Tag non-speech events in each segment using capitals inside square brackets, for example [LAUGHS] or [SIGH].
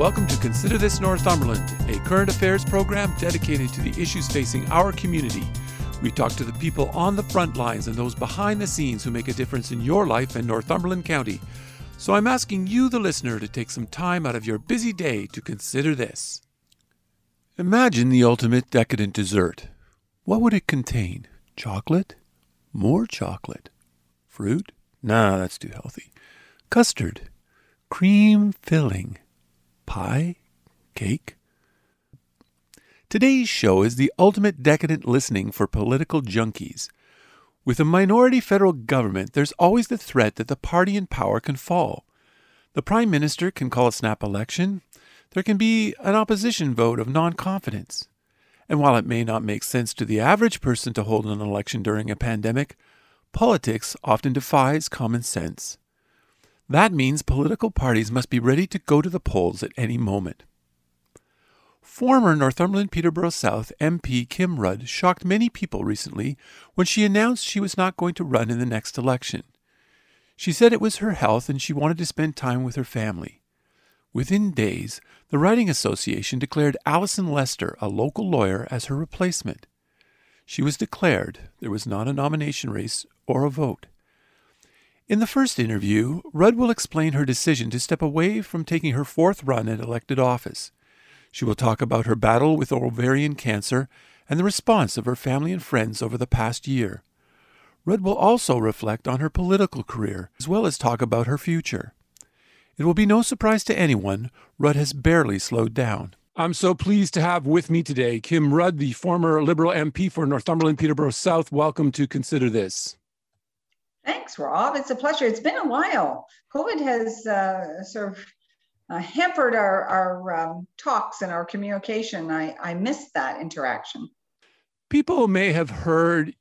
welcome to Consider This Northumberland, a current affairs program dedicated to the issues facing our community. We talk to the people on the front lines and those behind the scenes who make a difference in your life in Northumberland County. So I'm asking you, the listener, to take some time out of your busy day to consider this. Imagine the ultimate decadent dessert. What would it contain? Chocolate? More chocolate? Fruit? Nah, that's too healthy. Custard? cream filling, pie, cake. Today's show is the ultimate decadent listening for political junkies. With a minority federal government, there's always the threat that the party in power can fall. The Prime Minister can call a snap election. There can be an opposition vote of non confidence. And while it may not make sense to the average person to hold an election during a pandemic, politics often defies common sense. That means political parties must be ready to go to the polls at any moment. Former Northumberland Peterborough South MP Kim Rudd shocked many people recently when she announced she was not going to run in the next election. She said it was her health and she wanted to spend time with her family. Within days, the Riding Association declared Alison Lester, a local lawyer, as her replacement. She was declared. There was not a nomination race or a vote. In the first interview, Rudd will explain her decision to step away from taking her fourth run at elected office. She will talk about her battle with ovarian cancer and the response of her family and friends over the past year. Rudd will also reflect on her political career, as well as talk about her future. It will be no surprise to anyone, Rudd has barely slowed down. I'm so pleased to have with me today Kim Rudd, the former Liberal MP for Northumberland Peterborough South. Welcome to Consider This. Thanks, Rob. It's a pleasure. It's been a while. COVID has uh, sort of uh, hampered our, our um, talks and our communication. I, I missed that interaction. People may have heard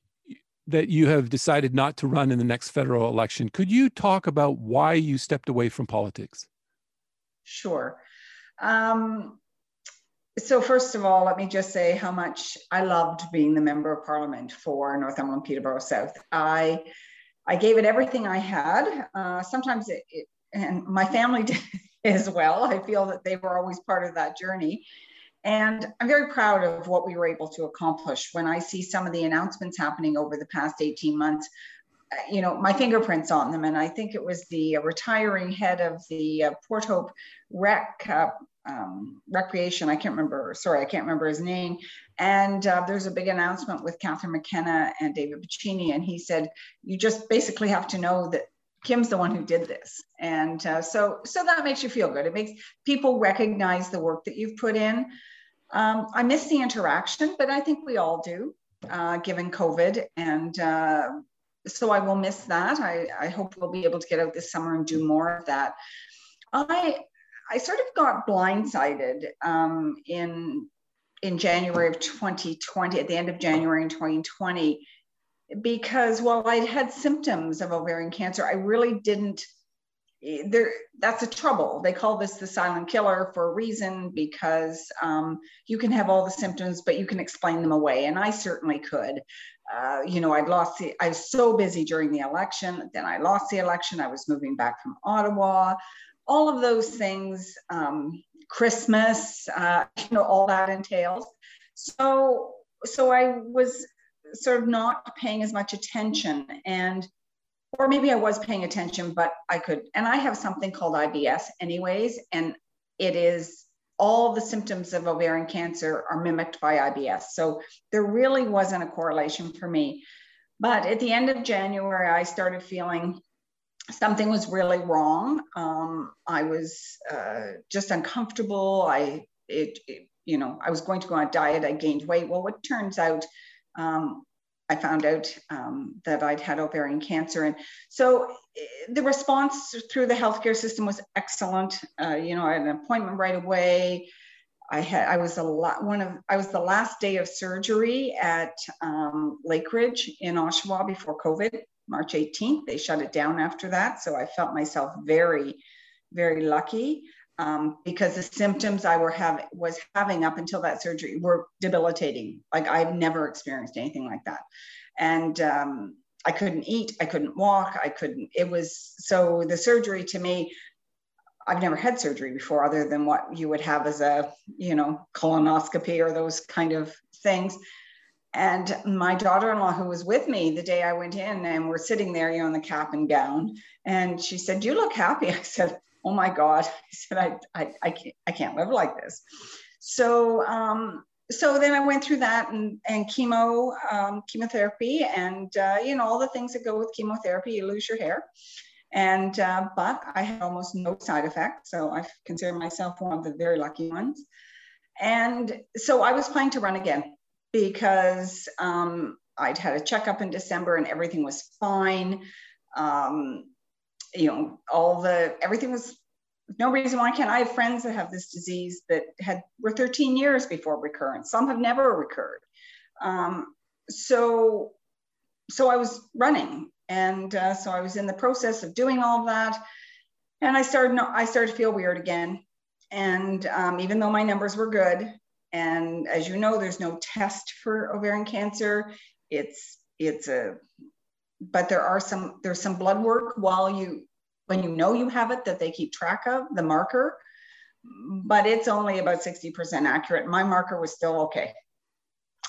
that you have decided not to run in the next federal election. Could you talk about why you stepped away from politics? Sure. Um, so first of all, let me just say how much I loved being the member of parliament for Northumberland Peterborough South. I I gave it everything I had. Uh, sometimes it, it, and my family [LAUGHS] did as well. I feel that they were always part of that journey. And I'm very proud of what we were able to accomplish. When I see some of the announcements happening over the past 18 months, uh, you know, my fingerprints on them. And I think it was the retiring head of the uh, Port Hope Rec uh, um, Recreation. I can't remember. Sorry, I can't remember his name. And uh, there's a big announcement with Catherine McKenna and David Piccini, and he said, "You just basically have to know that Kim's the one who did this." And uh, so, so that makes you feel good. It makes people recognize the work that you've put in. Um, I miss the interaction, but I think we all do, uh, given COVID, and uh, so I will miss that. I, I hope we'll be able to get out this summer and do more of that. I I sort of got blindsided um, in in January of 2020, at the end of January in 2020, because while I'd had symptoms of ovarian cancer, I really didn't. There, that's a trouble. They call this the silent killer for a reason because um, you can have all the symptoms, but you can explain them away, and I certainly could. Uh, you know, I'd lost the. I was so busy during the election. Then I lost the election. I was moving back from Ottawa all of those things, um, Christmas, uh, [LAUGHS] you know, all that entails. So, so I was sort of not paying as much attention and or maybe I was paying attention, but I could, and I have something called IBS anyways, and it is all the symptoms of ovarian cancer are mimicked by IBS. So there really wasn't a correlation for me. But at the end of January, I started feeling something was really wrong. Um, I was uh, just uncomfortable. I, it, it, you know, I was going to go on a diet. I gained weight. Well, what turns out, um, I found out um, that I'd had ovarian cancer. And so eh, the response through the healthcare system was excellent. Uh, you know, I had an appointment right away. I had, I was a lot, one of, I was the last day of surgery at um, Lakeridge in Oshawa before COVID, March 18th. They shut it down after that. So I felt myself very, very lucky um, because the symptoms I were having was having up until that surgery were debilitating. Like I've never experienced anything like that, and um, I couldn't eat, I couldn't walk, I couldn't. It was so the surgery to me. I've never had surgery before, other than what you would have as a, you know, colonoscopy or those kind of things. And my daughter-in-law, who was with me the day I went in, and we're sitting there, you know, in the cap and gown, and she said, "You look happy." [LAUGHS] I said, oh my God, [LAUGHS] I said, I, I, I, can't, I can't live like this. So, um, so then I went through that and, and chemo, um, chemotherapy, and uh, you know all the things that go with chemotherapy. You lose your hair, and uh, but I had almost no side effects, so I consider myself one of the very lucky ones. And so I was planning to run again because um, I'd had a checkup in December and everything was fine. Um, you know, all the everything was no reason why can't I have friends that have this disease that had were 13 years before recurrence. Some have never recurred. Um, so, so I was running, and uh, so I was in the process of doing all of that, and I started I started to feel weird again. And um, even though my numbers were good, and as you know, there's no test for ovarian cancer. It's it's a but there are some there's some blood work while you when you know you have it that they keep track of the marker but it's only about 60% accurate. My marker was still okay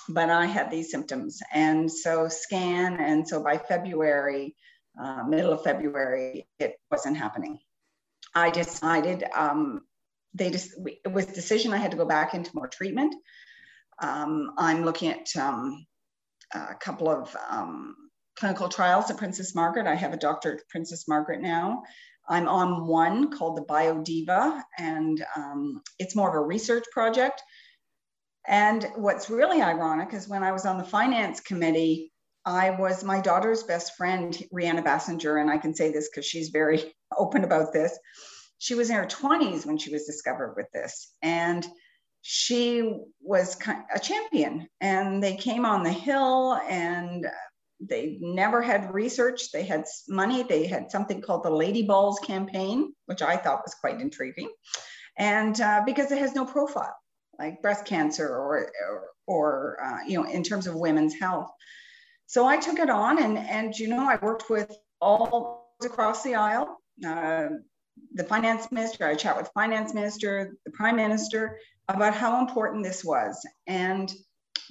but i had these symptoms. And so scan and so by february uh, middle of february it wasn't happening. I decided um, they just it was decision i had to go back into more treatment um, i'm looking at um, a couple of um, clinical trials at Princess Margaret. I have a doctor at Princess Margaret now. I'm on one called the BioDiva, and um, it's more of a research project. And what's really ironic is when I was on the finance committee, I was my daughter's best friend, Rihanna Bassinger, and I can say this because she's very [LAUGHS] open about this. She was in her 20s when she was discovered with this. And she was a champion and they came on the hill and they never had research. They had money. They had something called the Lady Balls campaign, which I thought was quite intriguing. And uh, because it has no profile, like breast cancer or, or, or uh, you know, in terms of women's health. So I took it on and, and you know, I worked with all across the aisle. Uh, the finance minister, I chat with finance minister, the prime minister about how important this was. And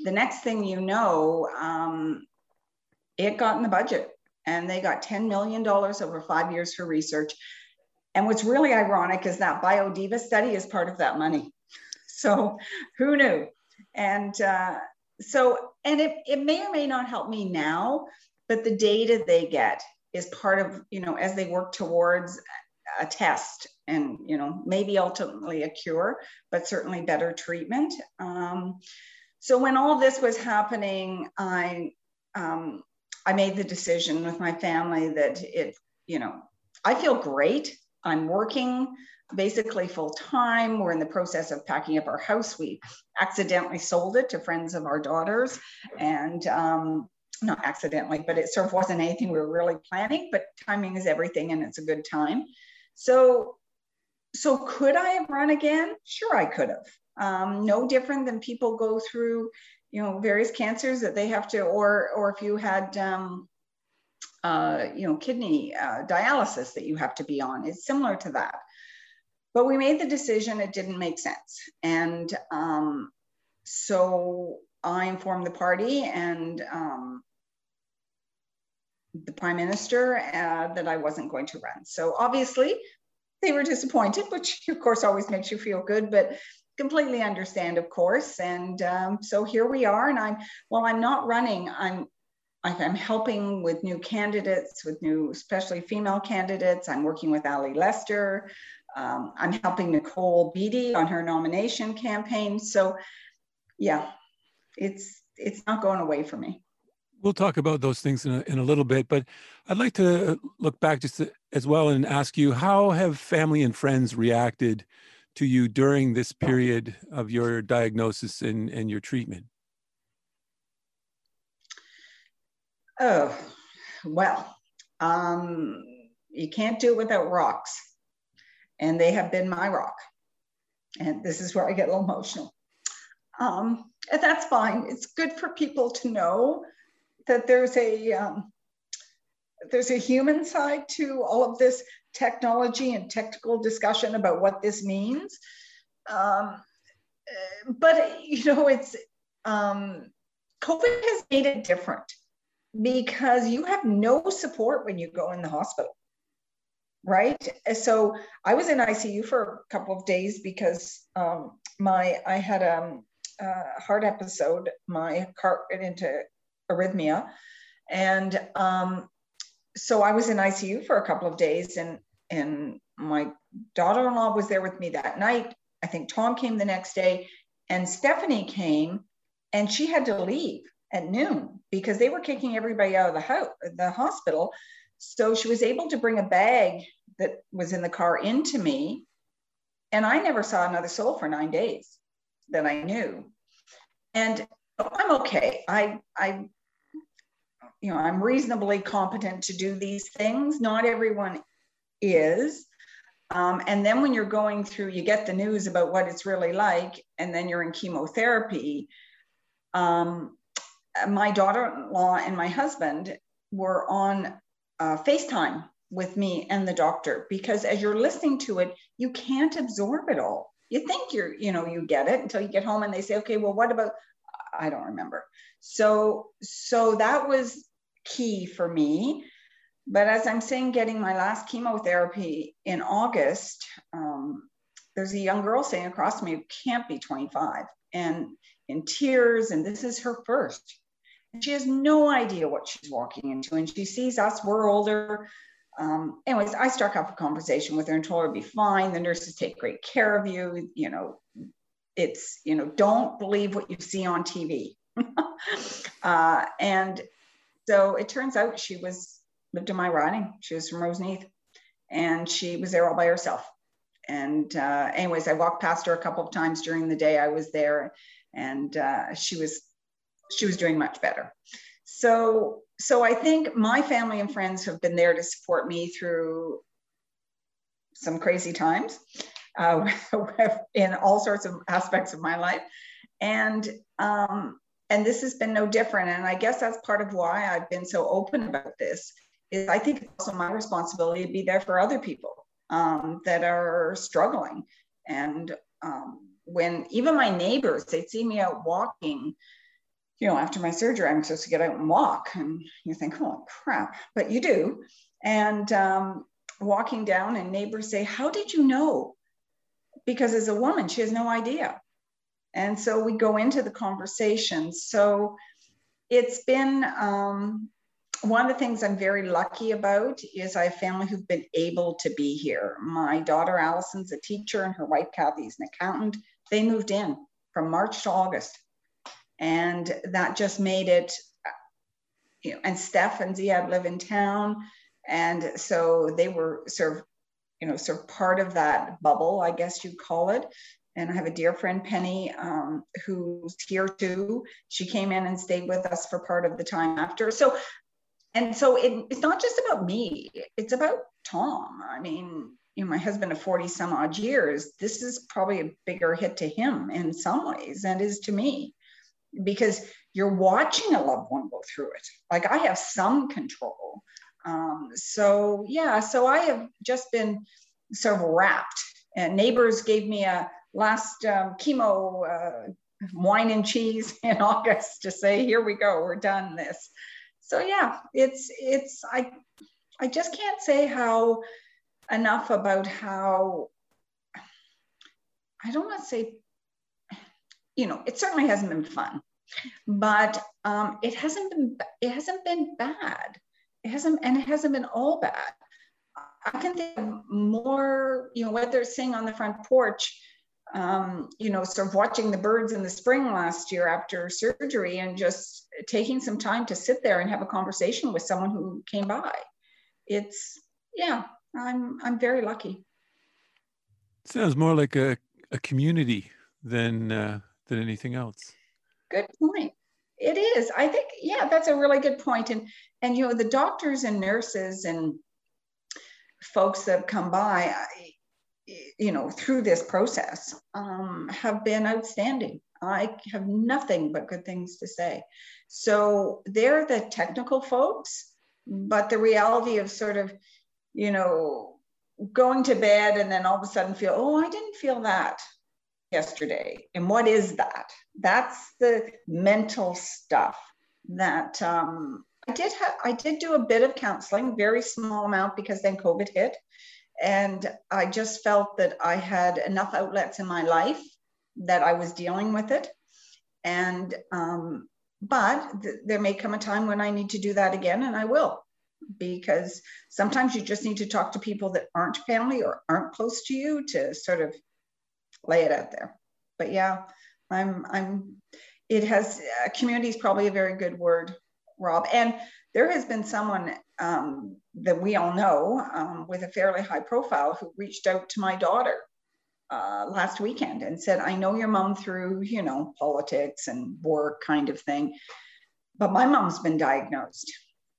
the next thing you know, um, it got in the budget and they got $10 million over five years for research. And what's really ironic is that BioDiva study is part of that money. [LAUGHS] So who knew? And uh, so, and it, it may or may not help me now, but the data they get is part of, you know, as they work towards a test and, you know, maybe ultimately a cure, but certainly better treatment. Um, so when all this was happening, I um, I made the decision with my family that it, you know, I feel great. I'm working basically full time. We're in the process of packing up our house. We accidentally sold it to friends of our daughters, and um, not accidentally, but it sort of wasn't anything we were really planning. But timing is everything, and it's a good time. So, so could I have run again? Sure, I could have. Um, no different than people go through you know various cancers that they have to or or if you had um, uh, you know kidney uh, dialysis that you have to be on it's similar to that but we made the decision it didn't make sense and um, so i informed the party and um, the prime minister uh, that i wasn't going to run so obviously they were disappointed [LAUGHS] which of course always makes you feel good but completely understand, of course. And um, so here we are. And I'm, well, I'm not running, I'm, I'm helping with new candidates, with new, especially female candidates. I'm working with Ali Lester. Um, I'm helping Nicole Beattie on her nomination campaign. So yeah, it's, it's not going away for me. We'll talk about those things in a, in a little bit, but I'd like to look back just to, as well and ask you how have family and friends reacted to you during this period of your diagnosis and, and your treatment? Oh, well, um, you can't do it without rocks. And they have been my rock. And this is where I get a little emotional. Um, and that's fine. It's good for people to know that there's a um, there's a human side to all of this technology and technical discussion about what this means. Um, but you know, it's um, COVID has made it different because you have no support when you go in the hospital right so i was in icu for a couple of days because um, my i had um, a heart episode my heart went into arrhythmia and um, so i was in icu for a couple of days and and my daughter-in-law was there with me that night i think tom came the next day and stephanie came and she had to leave at noon because they were kicking everybody out of the house, the hospital. So she was able to bring a bag that was in the car into me. And I never saw another soul for nine days that I knew. And I'm okay. I, I, you know, I'm reasonably competent to do these things. Not everyone is. Um, and then when you're going through, you get the news about what it's really like, and then you're in chemotherapy. Um, my daughter-in-law and my husband were on uh, FaceTime with me and the doctor because as you're listening to it, you can't absorb it all. You think you're, you know, you get it until you get home and they say, okay, well, what about? I don't remember. So, so that was key for me. But as I'm saying, getting my last chemotherapy in August, um, there's a young girl sitting across me who can't be 25 and in tears, and this is her first. And she has no idea what she's walking into. And she sees us, we're older. Um, anyways, I struck up a conversation with her and told her be fine. The nurses take great care of you. You know, it's, you know, don't believe what you see on TV. [LAUGHS] uh, and so it turns out she was lived in my riding. She was from Roseneath and she was there all by herself. And uh, anyways, I walked past her a couple of times during the day I was there and uh, she was she was doing much better. So, so I think my family and friends have been there to support me through some crazy times uh, [LAUGHS] in all sorts of aspects of my life. And, um, and this has been no different. And I guess that's part of why I've been so open about this is I think it's also my responsibility to be there for other people um, that are struggling. And um, when even my neighbors, they'd see me out walking you know, after my surgery, I'm supposed to get out and walk. And you think, oh crap, but you do. And um, walking down, and neighbors say, How did you know? Because as a woman, she has no idea. And so we go into the conversation. So it's been um, one of the things I'm very lucky about is I have family who've been able to be here. My daughter Allison's a teacher, and her wife Kathy's an accountant. They moved in from March to August and that just made it you know and steph and ziad live in town and so they were sort of you know sort of part of that bubble i guess you'd call it and i have a dear friend penny um, who's here too she came in and stayed with us for part of the time after so and so it, it's not just about me it's about tom i mean you know my husband of 40 some odd years this is probably a bigger hit to him in some ways than it is to me because you're watching a loved one go through it. Like I have some control. Um, so yeah, so I have just been sort of wrapped. And neighbors gave me a last um, chemo uh, wine and cheese [LAUGHS] in August to say, here we go, we're done this. So yeah, it's it's I I just can't say how enough about how I don't want to say you know, it certainly hasn't been fun, but um, it hasn't been it hasn't been bad. It hasn't and it hasn't been all bad. I can think of more, you know, what they're sitting on the front porch, um, you know, sort of watching the birds in the spring last year after surgery and just taking some time to sit there and have a conversation with someone who came by. It's yeah, I'm I'm very lucky. Sounds more like a, a community than uh, than anything else. Good point. It is. I think yeah, that's a really good point. And and you know the doctors and nurses and folks that come by, you know, through this process um, have been outstanding. I have nothing but good things to say. So they're the technical folks, but the reality of sort of, you know, going to bed and then all of a sudden feel, oh, I didn't feel that yesterday. And what is that? That's the mental stuff that um, I did have. I did do a bit of counseling, very small amount because then COVID hit, and I just felt that I had enough outlets in my life that I was dealing with it. And, um, but th- there may come a time when I need to do that again, and I will, because sometimes you just need to talk to people that aren't family or aren't close to you to sort of lay it out there. But yeah, I'm, I'm, it has, uh, community is probably a very good word, Rob. And there has been someone um, that we all know um, with a fairly high profile who reached out to my daughter uh, last weekend and said, I know your mom through, you know, politics and work kind of thing, but my mom's been diagnosed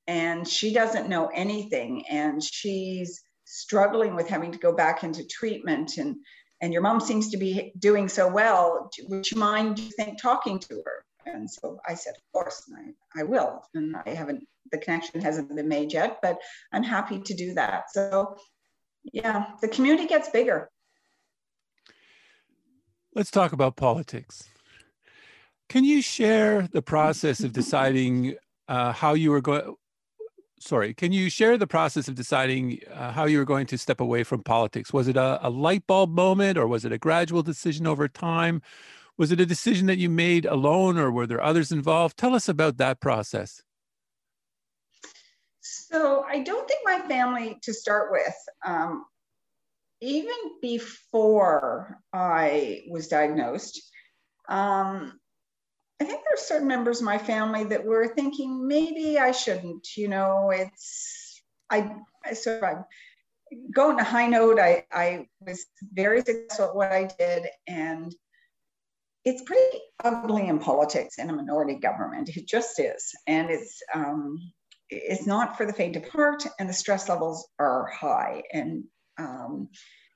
and she doesn't know anything and she's struggling with having to go back into treatment and and your mom seems to be doing so well. Would you mind do you think talking to her and so i said of course I, I will and i haven't the connection hasn't been made yet but i'm happy to do that so yeah the community gets bigger Let's talk about politics. Can you share the process of deciding uh, how you were going? Sorry, can you share the process of deciding uh, how you were going to step away from politics? Was it a, a light bulb moment or was it a gradual decision over time? Was it a decision that you made alone or were there others involved? Tell us about that process. So, I don't think my family, to start with, um, even before I was diagnosed, um, I think there are certain members of my family that were thinking maybe I shouldn't. You know, it's I, I sort of going to high note. I I was very successful at what I did, and it's pretty ugly in politics in a minority government. It just is, and it's um, it's not for the faint of heart, and the stress levels are high. And um,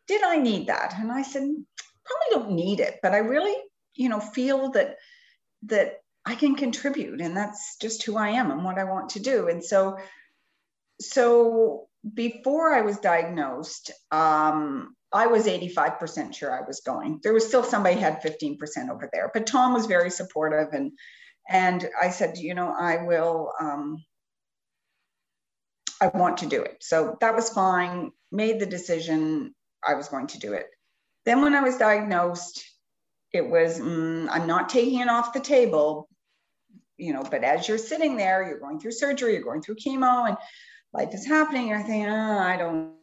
did I need that? And I said, probably don't need it, but I really, you know, feel that that I can contribute, and that's just who I am and what I want to do. And so, so before I was diagnosed, um, I was 85% sure I was going. There was still somebody had 15% over there, but Tom was very supportive and and I said, you know, I will um, I want to do it. So that was fine. Made the decision I was going to do it. Then when I was diagnosed, it was mm, I'm not taking it off the table, you know. But as you're sitting there, you're going through surgery, you're going through chemo, and life is happening. You're thinking, oh, I don't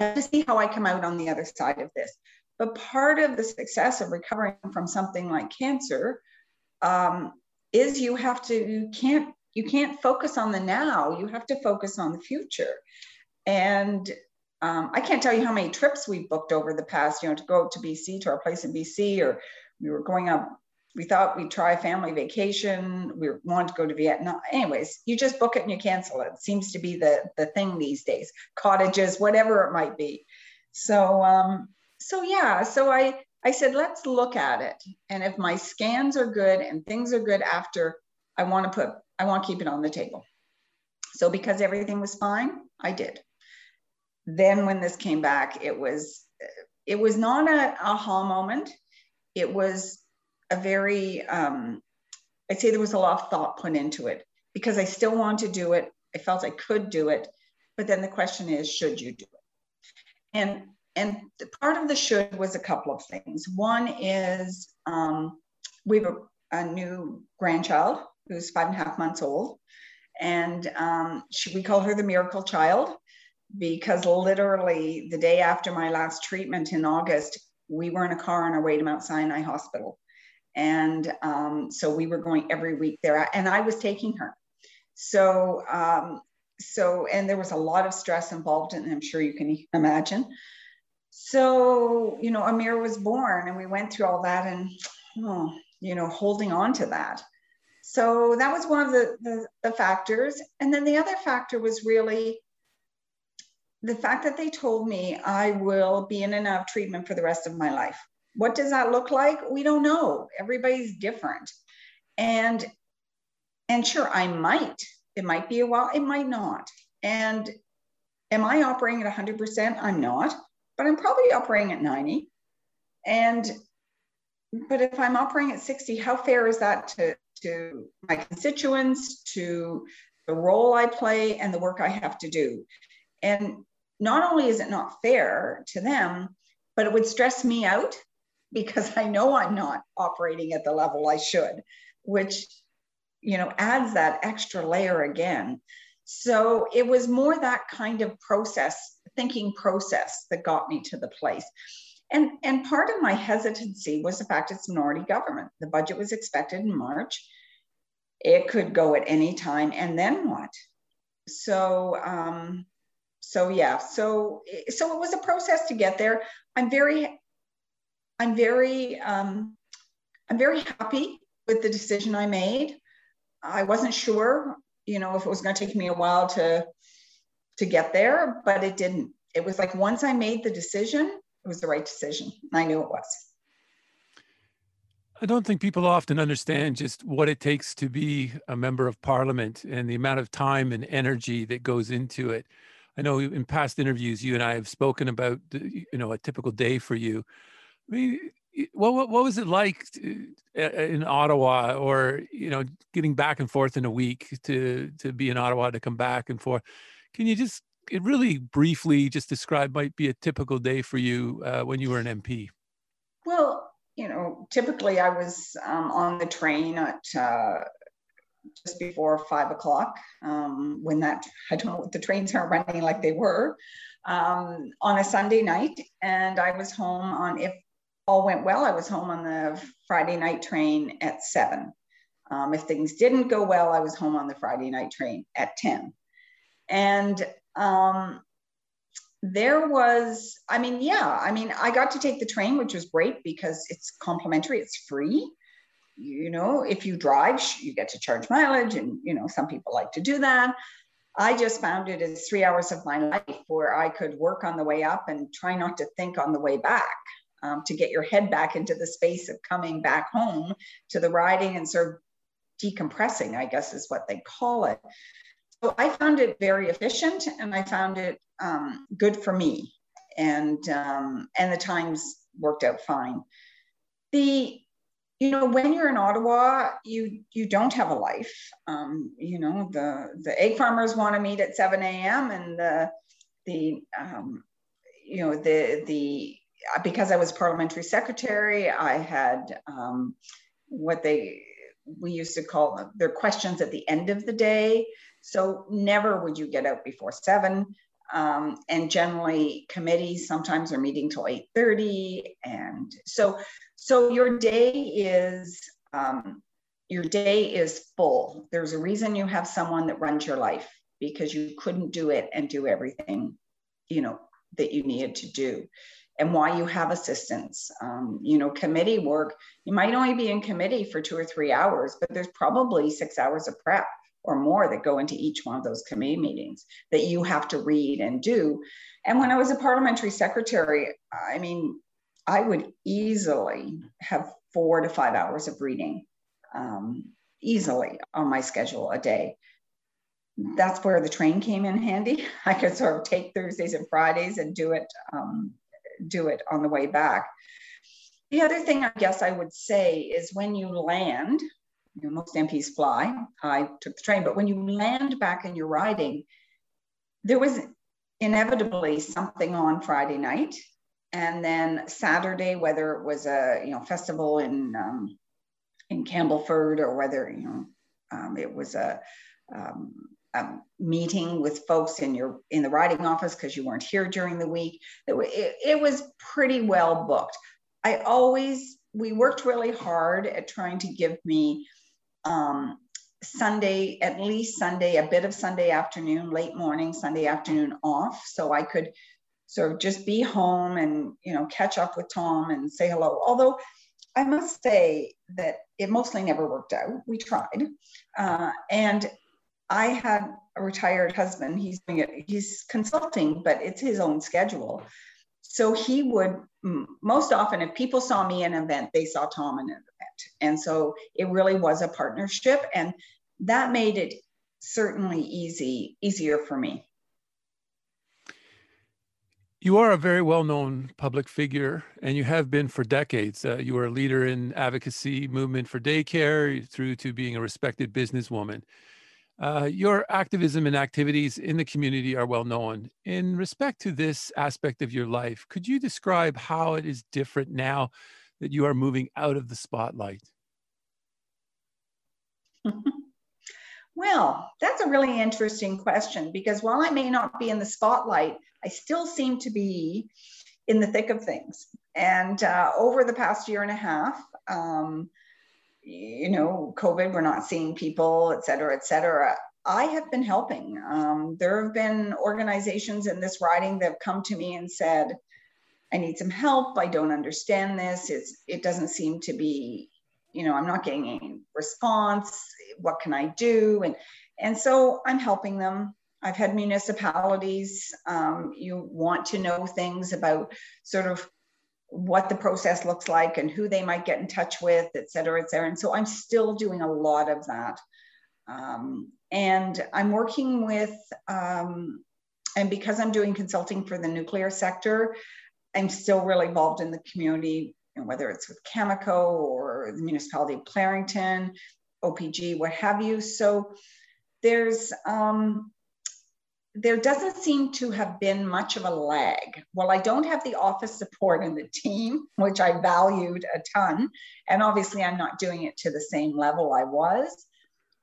to see how I come out on the other side of this. But part of the success of recovering from something like cancer um, is you have to you can't you can't focus on the now. You have to focus on the future. And um, I can't tell you how many trips we've booked over the past, you know, to go to BC, to our place in BC, or we were going up, we thought we'd try family vacation. We want to go to Vietnam. Anyways, you just book it and you cancel it. it seems to be the, the thing these days, cottages, whatever it might be. So, um, so yeah, so I, I said, let's look at it. And if my scans are good and things are good after, I want to put, I want to keep it on the table. So because everything was fine, I did then when this came back, it was it was not a aha moment. It was a very um, I'd say there was a lot of thought put into it because I still want to do it. I felt I could do it, but then the question is, should you do it? And and part of the should was a couple of things. One is um, we have a, a, new grandchild who's five and a half months old, and um, she, we call her the miracle child because literally the day after my last treatment in August, we were in a car on our way to Mount Sinai Hospital. And um, so we were going every week there, and I was taking her. So, um, so, and there was a lot of stress involved, and I'm sure you can imagine. So, you know, Amir was born, and we went through all that, and oh, you know, holding on to that. So that was one of the, the, the factors. And then the other factor was really the fact that they told me I will be in and out of treatment for the rest of my life. What does that look like? We don't know. Everybody's different. And and sure, I might. It might be a while, it might not. And am I operating at 100%? I'm not, but I'm probably operating at 90. And but if I'm operating at 60, how fair is that to, to my constituents, to the role I play, and the work I have to do? And not only is it not fair to them, but it would stress me out because I know I'm not operating at the level I should, which you know adds that extra layer again. So it was more that kind of process, thinking process that got me to the place. And, and part of my hesitancy was the fact it's minority government. The budget was expected in March. It could go at any time, and then what? So, um, so yeah, so so it was a process to get there. I'm very, I'm very, um, I'm very happy with the decision I made. I wasn't sure, you know, if it was going to take me a while to to get there, but it didn't. It was like once I made the decision, it was the right decision. I knew it was. I don't think people often understand just what it takes to be a member of parliament and the amount of time and energy that goes into it. I know in past interviews, you and I have spoken about, you know, a typical day for you. I mean, what, what, what was it like to, in Ottawa or, you know, getting back and forth in a week to, to be in Ottawa to come back and forth? Can you just really briefly just describe might be a typical day for you uh, when you were an MP? Well, you know, typically I was um, on the train at uh, just before five o'clock um, when that, I don't know, the trains aren't running like they were um, on a Sunday night. And I was home on, if all went well, I was home on the Friday night train at seven. Um, if things didn't go well, I was home on the Friday night train at 10. And um, there was, I mean, yeah, I mean, I got to take the train, which was great because it's complimentary, it's free. You know, if you drive, you get to charge mileage, and, you know, some people like to do that. I just found it as three hours of my life where I could work on the way up and try not to think on the way back. Um, to get your head back into the space of coming back home to the riding and sort of decompressing, I guess is what they call it. So I found it very efficient and I found it um, good for me. And, um, and the times worked out fine. The, you know, when you're in Ottawa, you, you don't have a life. Um, you know, the, the egg farmers want to meet at 7 a.m. and the, the, um, you know, the, the, because I was parliamentary secretary, I had um, what they, we used to call their questions at the end of the day. So never would you get out before seven. Um, and generally committees sometimes are meeting till 8.30. And so, so your day is, um, your day is full. There's a reason you have someone that runs your life because you couldn't do it and do everything, you know, that you needed to do and why you have assistants. Um, you know, committee work, you might only be in committee for two or three hours, but there's probably six hours of prep or more that go into each one of those committee meetings that you have to read and do. And when I was a parliamentary secretary, I mean, I would easily have four to five hours of reading um, easily on my schedule a day. That's where the train came in handy. [LAUGHS] I could sort of take Thursdays and Fridays and do it, um, do it on the way back. The other thing I guess I would say is when you land, you know, most MPs fly. I took the train, but when you land back in your riding, there was inevitably something on Friday night, and then Saturday, whether it was a you know festival in um, in Campbellford or whether you know um, it was a, um, a, meeting with folks in your in the writing office because you weren't here during the week. It, it, it was pretty well booked. I always we worked really hard at trying to give me um, Sunday, at least Sunday, a bit of Sunday afternoon, late morning, Sunday afternoon off. So I could sort of just be home and, you know, catch up with Tom and say hello. Although I must say that it mostly never worked out. We tried. Uh, and I had a retired husband. He's doing it, he's consulting, but it's his own schedule. So he would most often, if people saw me in an event, they saw Tom in an event. And so it really was a partnership. And that made it certainly easy, easier for me. You are a very well known public figure, and you have been for decades. Uh, you are a leader in advocacy movement for daycare through to being a respected businesswoman. Uh, your activism and activities in the community are well known. In respect to this aspect of your life, could you describe how it is different now that you are moving out of the spotlight? [LAUGHS] well, that's a really interesting question because while I may not be in the spotlight, I still seem to be in the thick of things. And uh, over the past year and a half, um, you know, COVID, we're not seeing people, et cetera, et cetera. I have been helping. Um, there have been organizations in this riding that have come to me and said, I need some help. I don't understand this. It's, it doesn't seem to be, you know, I'm not getting any response. What can I do? And, and so I'm helping them. I've had municipalities, um, you want to know things about sort of what the process looks like and who they might get in touch with, et cetera, et cetera. And so I'm still doing a lot of that. Um, and I'm working with, um, and because I'm doing consulting for the nuclear sector, I'm still really involved in the community, whether it's with Cameco or the municipality of Clarington, OPG, what have you. So there's um, there doesn't seem to have been much of a lag. Well, I don't have the office support in the team, which I valued a ton. And obviously, I'm not doing it to the same level I was.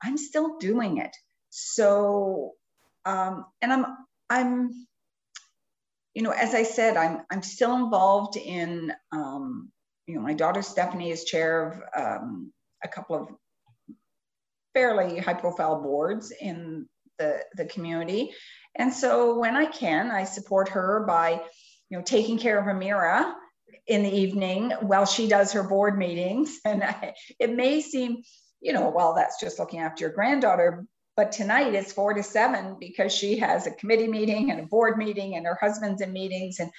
I'm still doing it. So, um, and I'm, I'm, you know, as I said, I'm, I'm still involved in, um, you know, my daughter Stephanie is chair of um, a couple of fairly high profile boards in the, the community. And so when I can, I support her by, you know, taking care of Amira in the evening while she does her board meetings. [LAUGHS] And I, it may seem, you know, well, that's just looking after your granddaughter. But tonight it's four to seven because she has a committee meeting and a board meeting and her husband's in meetings. And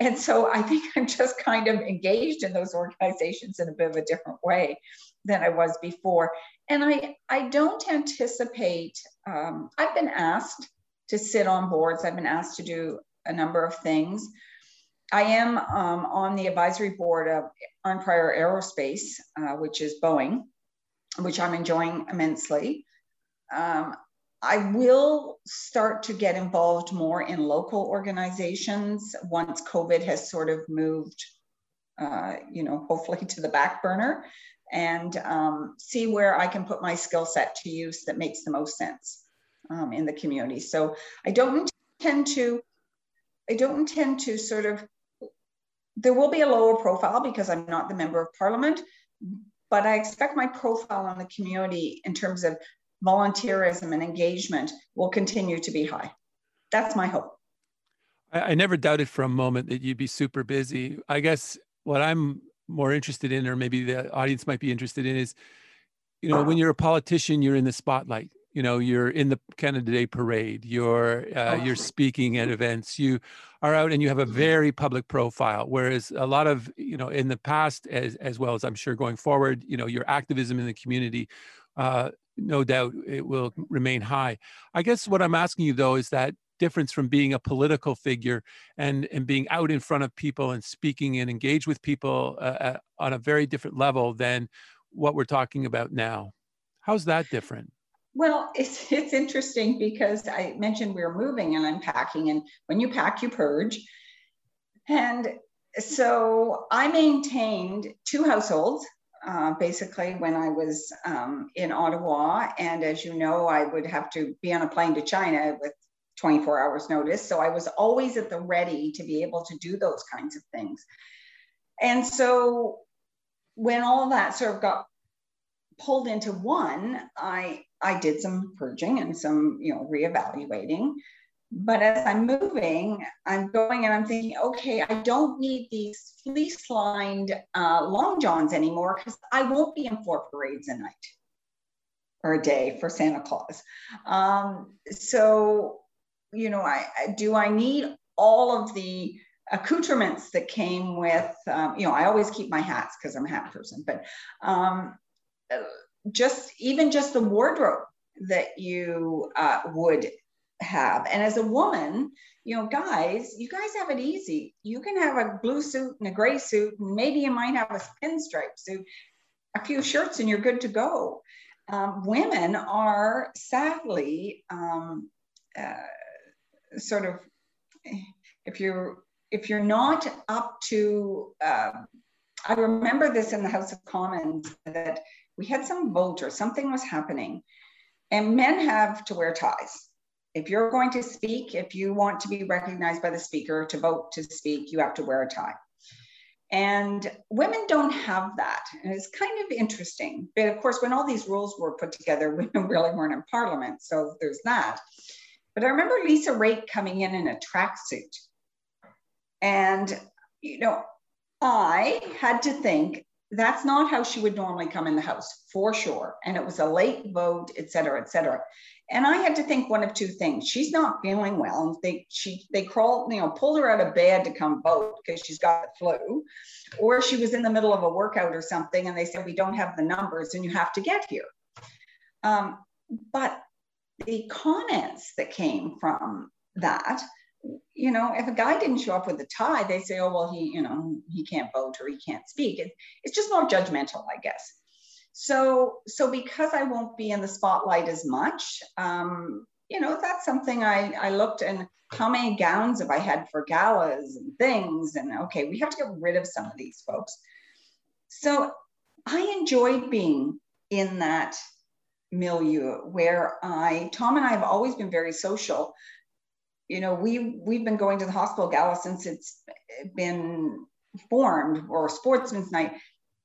and so I think I'm just kind of engaged in those organizations in a bit of a different way than I was before. And I, I don't anticipate, um, I've been asked to sit on boards. I've been asked to do a number of things. I am um, on the advisory board of Arnprior Aerospace, uh, which is Boeing, which I'm enjoying immensely. Um, I will start to get involved more in local organizations once COVID has sort of moved, uh, you know, hopefully to the back burner and um, see where I can put my skill set to use that makes the most sense um, in the community. So I don't intend to, I don't intend to sort of, there will be a lower profile because I'm not the member of parliament, but I expect my profile on the community in terms of volunteerism and engagement will continue to be high. That's my hope. I, I never doubted for a moment that you'd be super busy. I guess what I'm more interested in, or maybe the audience might be interested in, is you know, when you're a politician, you're in the spotlight you know you're in the canada day parade you're uh, you're speaking at events you are out and you have a very public profile whereas a lot of you know in the past as as well as i'm sure going forward you know your activism in the community uh, no doubt it will remain high. I guess what i'm asking you though is that difference from being a political figure and and being out in front of people and speaking and engage with people uh, uh on a very different level than what we're talking about now. How's that different well, [LAUGHS] it's it's interesting because I mentioned we're moving and unpacking, and when you pack, you purge. And so I maintained two households uh, basically when I was um, in Ottawa. And as you know, I would have to be on a plane to China with 24 hours notice. So I was always at the ready to be able to do those kinds of things. And so when all that sort of got pulled into one, I I did some purging and some you know reevaluating. But as I'm moving, I'm going and I'm thinking, okay, I don't need these fleece lined uh, long johns anymore because I won't be in four parades a night or a day for Santa Claus. Um, so, you know, I, do I need all of the accoutrements that came with, um, you know, I always keep my hats because I'm a hat person, but um, just even just the wardrobe that you uh, would have. And as a woman, you know, guys, you guys have it easy. You can have a blue suit and a gray suit, and maybe you might have a pinstripe suit, a few shirts, and you're good to go. Um, women are sadly um, uh, sort of, if you're if you're not up to, uh, I remember this in the House of Commons that we had some vote or something was happening, and men have to wear ties if you're going to speak, if you want to be recognized by the speaker to vote to speak, you have to wear a tie. And women don't have that. And it's kind of interesting. But of course, when all these rules were put together, [LAUGHS] women really weren't in parliament. So there's that. But I remember Lisa Raitt coming in in a tracksuit. And, you know, I had to think that's not how she would normally come in the house for sure. And it was a late vote, et cetera, et cetera. And I had to think one of two things. She's not feeling well. And They she they crawled, you know, pulled her out of bed to come vote because she's got the flu, or she was in the middle of a workout or something, and they said we don't have the numbers and you have to get here. Um, but the comments that came from that, you know, if a guy didn't show up with a tie, they say, oh well, he, you know, he can't vote or he can't speak. It, it's just more judgmental, I guess. So, so because I won't be in the spotlight as much, um, you know, that's something I, I looked and how many gowns have I had for galas and things? And okay, we have to get rid of some of these folks. So I enjoyed being in that milieu where I, Tom and I have always been very social. You know, we we've been going to the hospital gala since it's been formed or sportsman's night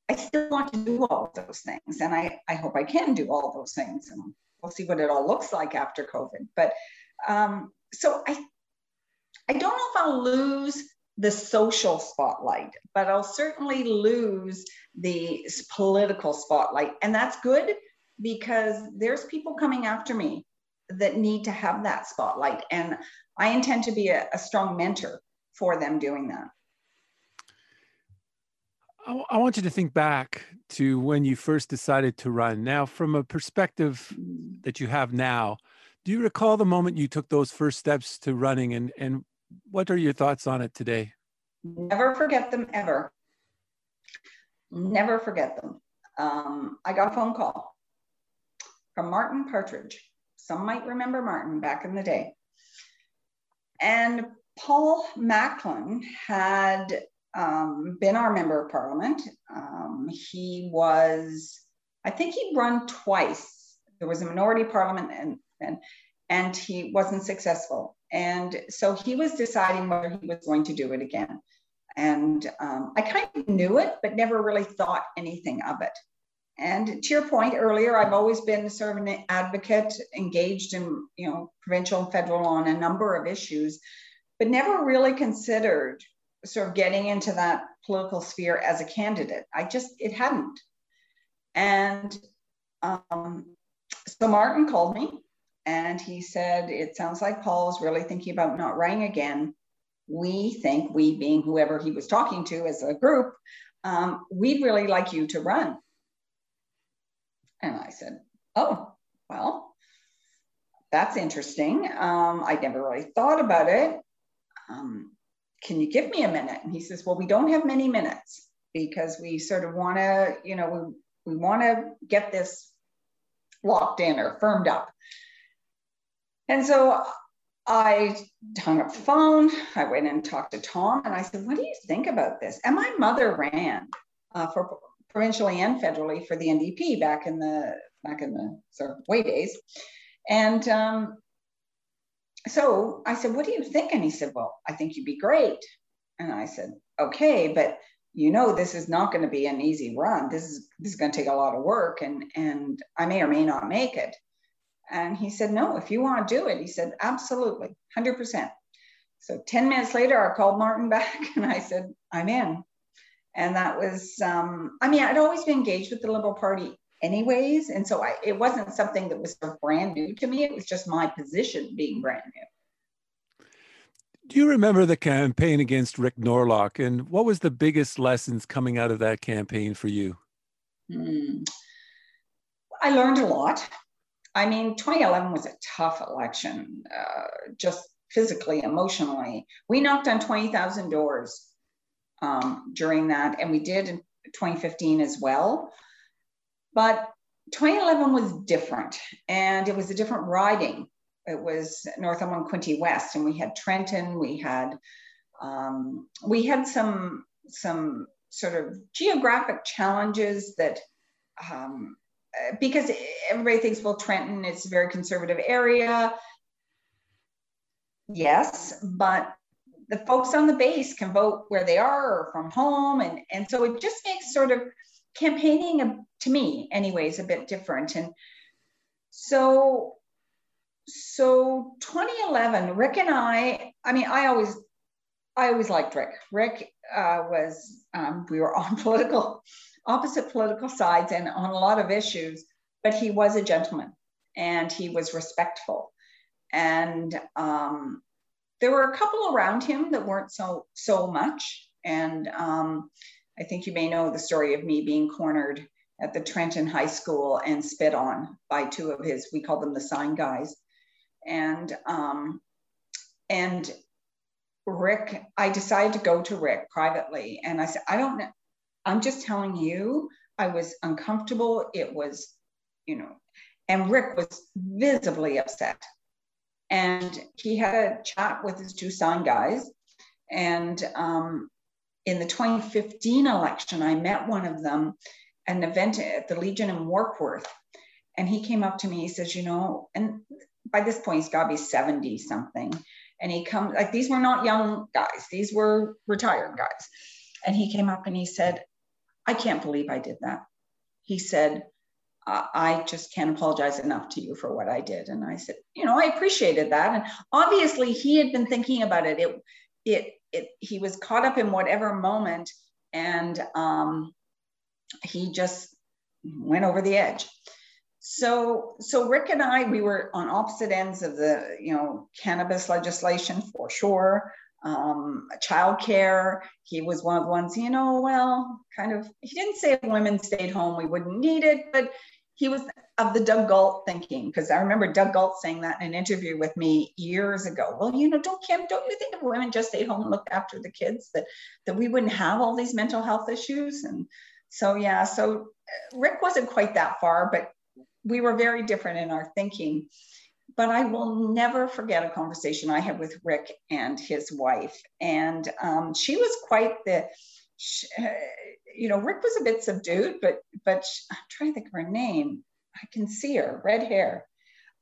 I still want to do all of those things. And I, I hope I can do all those things. And we'll see what it all looks like after COVID. But um, so I, I don't know if I'll lose the social spotlight, but I'll certainly lose the political spotlight. And that's good because there's people coming after me that need to have that spotlight. And I intend to be a, a strong mentor for them doing that. I, I want you to think back to when you first decided to run. Now, from a perspective that you have now, do you recall the moment you took those first steps to running and, and what are your thoughts on it today? Never forget them ever. Never forget them. Um, I got a phone call from Martin Partridge. Some might remember Martin back in the day. And Paul Macklin had um, been our member of parliament. Um, he was, I think he'd run twice. There was a minority parliament and, and, and he wasn't successful. And so he was deciding whether he was going to do it again. And um, I kind of knew it, but never really thought anything of it. And to your point earlier, I've always been sort of an advocate, engaged in you know provincial and federal on a number of issues, but never really considered sort of getting into that political sphere as a candidate. I just, it hadn't. And um, so Martin called me and he said, It sounds like Paul is really thinking about not running again. We think, we being whoever he was talking to as a group, um, we'd really like you to run. And I said, Oh, well, that's interesting. Um, I never really thought about it. Um, can you give me a minute? And he says, well, we don't have many minutes because we sort of want to, you know, we, we want to get this locked in or firmed up. And so I hung up the phone. I went and talked to Tom and I said, what do you think about this? And my mother ran uh, for provincially and federally for the NDP back in the back in the sort of way days. And um, so I said, What do you think? And he said, Well, I think you'd be great. And I said, Okay, but you know this is not going to be an easy run this is this is going to take a lot of work and and i may or may not make it and he said no if you want to do it he said absolutely 100% so 10 minutes later i called martin [LAUGHS] back and i said i'm in and that was um, i mean i'd always been engaged with the liberal party anyways and so I, it wasn't something that was sort of brand new to me it was just my position being brand new do you remember the campaign against Rick Norlock and what was the biggest lessons coming out of that campaign for you? Hmm. I learned a lot. I mean, 2011 was a tough election, uh, just physically, emotionally. We knocked on 20,000 doors um, during that, and we did in 2015 as well. But 2011 was different, and it was a different riding it was Northumberland Quinte West, and we had Trenton, we had um, we had some some sort of geographic challenges that um, because everybody thinks well Trenton it's a very conservative area. Yes, but the folks on the base can vote where they are or from home, and and so it just makes sort of campaigning to me, anyways, a bit different. And so so 2011 rick and i i mean i always i always liked rick. Rick uh, was um, we were on [LAUGHS] political opposite political sides and on a lot of issues but he was a gentleman and he was respectful. And um, there were a couple around him that weren't so so much and um, i think you may know the story of me being cornered at the trenton high school and spit on by two of his we call them the sign guys and um, and Rick, I decided to go to Rick privately, and I said, I don't know. I'm just telling you, I was uncomfortable. It was, you know, and Rick was visibly upset. And he had a chat with his two sign guys. And um, in the 2015 election, I met one of them at an event at the Legion in Warkworth. And he came up to me, he says, you know, and by this point he's got to be 70 something and he comes like these were not young guys these were retired guys and he came up and he said i can't believe i did that he said i just can't apologize enough to you for what i did and i said you know i appreciated that and obviously he had been thinking about it it it, it he was caught up in whatever moment and um, he just went over the edge so, so Rick and I, we were on opposite ends of the, you know, cannabis legislation for sure. Um, childcare. He was one of the ones, you know, well, kind of. He didn't say if women stayed home, we wouldn't need it, but he was of the Doug Galt thinking because I remember Doug Galt saying that in an interview with me years ago. Well, you know, don't Kim, don't you think if women just stayed home and looked after the kids that that we wouldn't have all these mental health issues? And so yeah, so uh, Rick wasn't quite that far, but we were very different in our thinking. But I will never forget a conversation I had with Rick and his wife. And um, she was quite the, you know, Rick was a bit subdued, but, but I'm trying to think of her name. I can see her, red hair.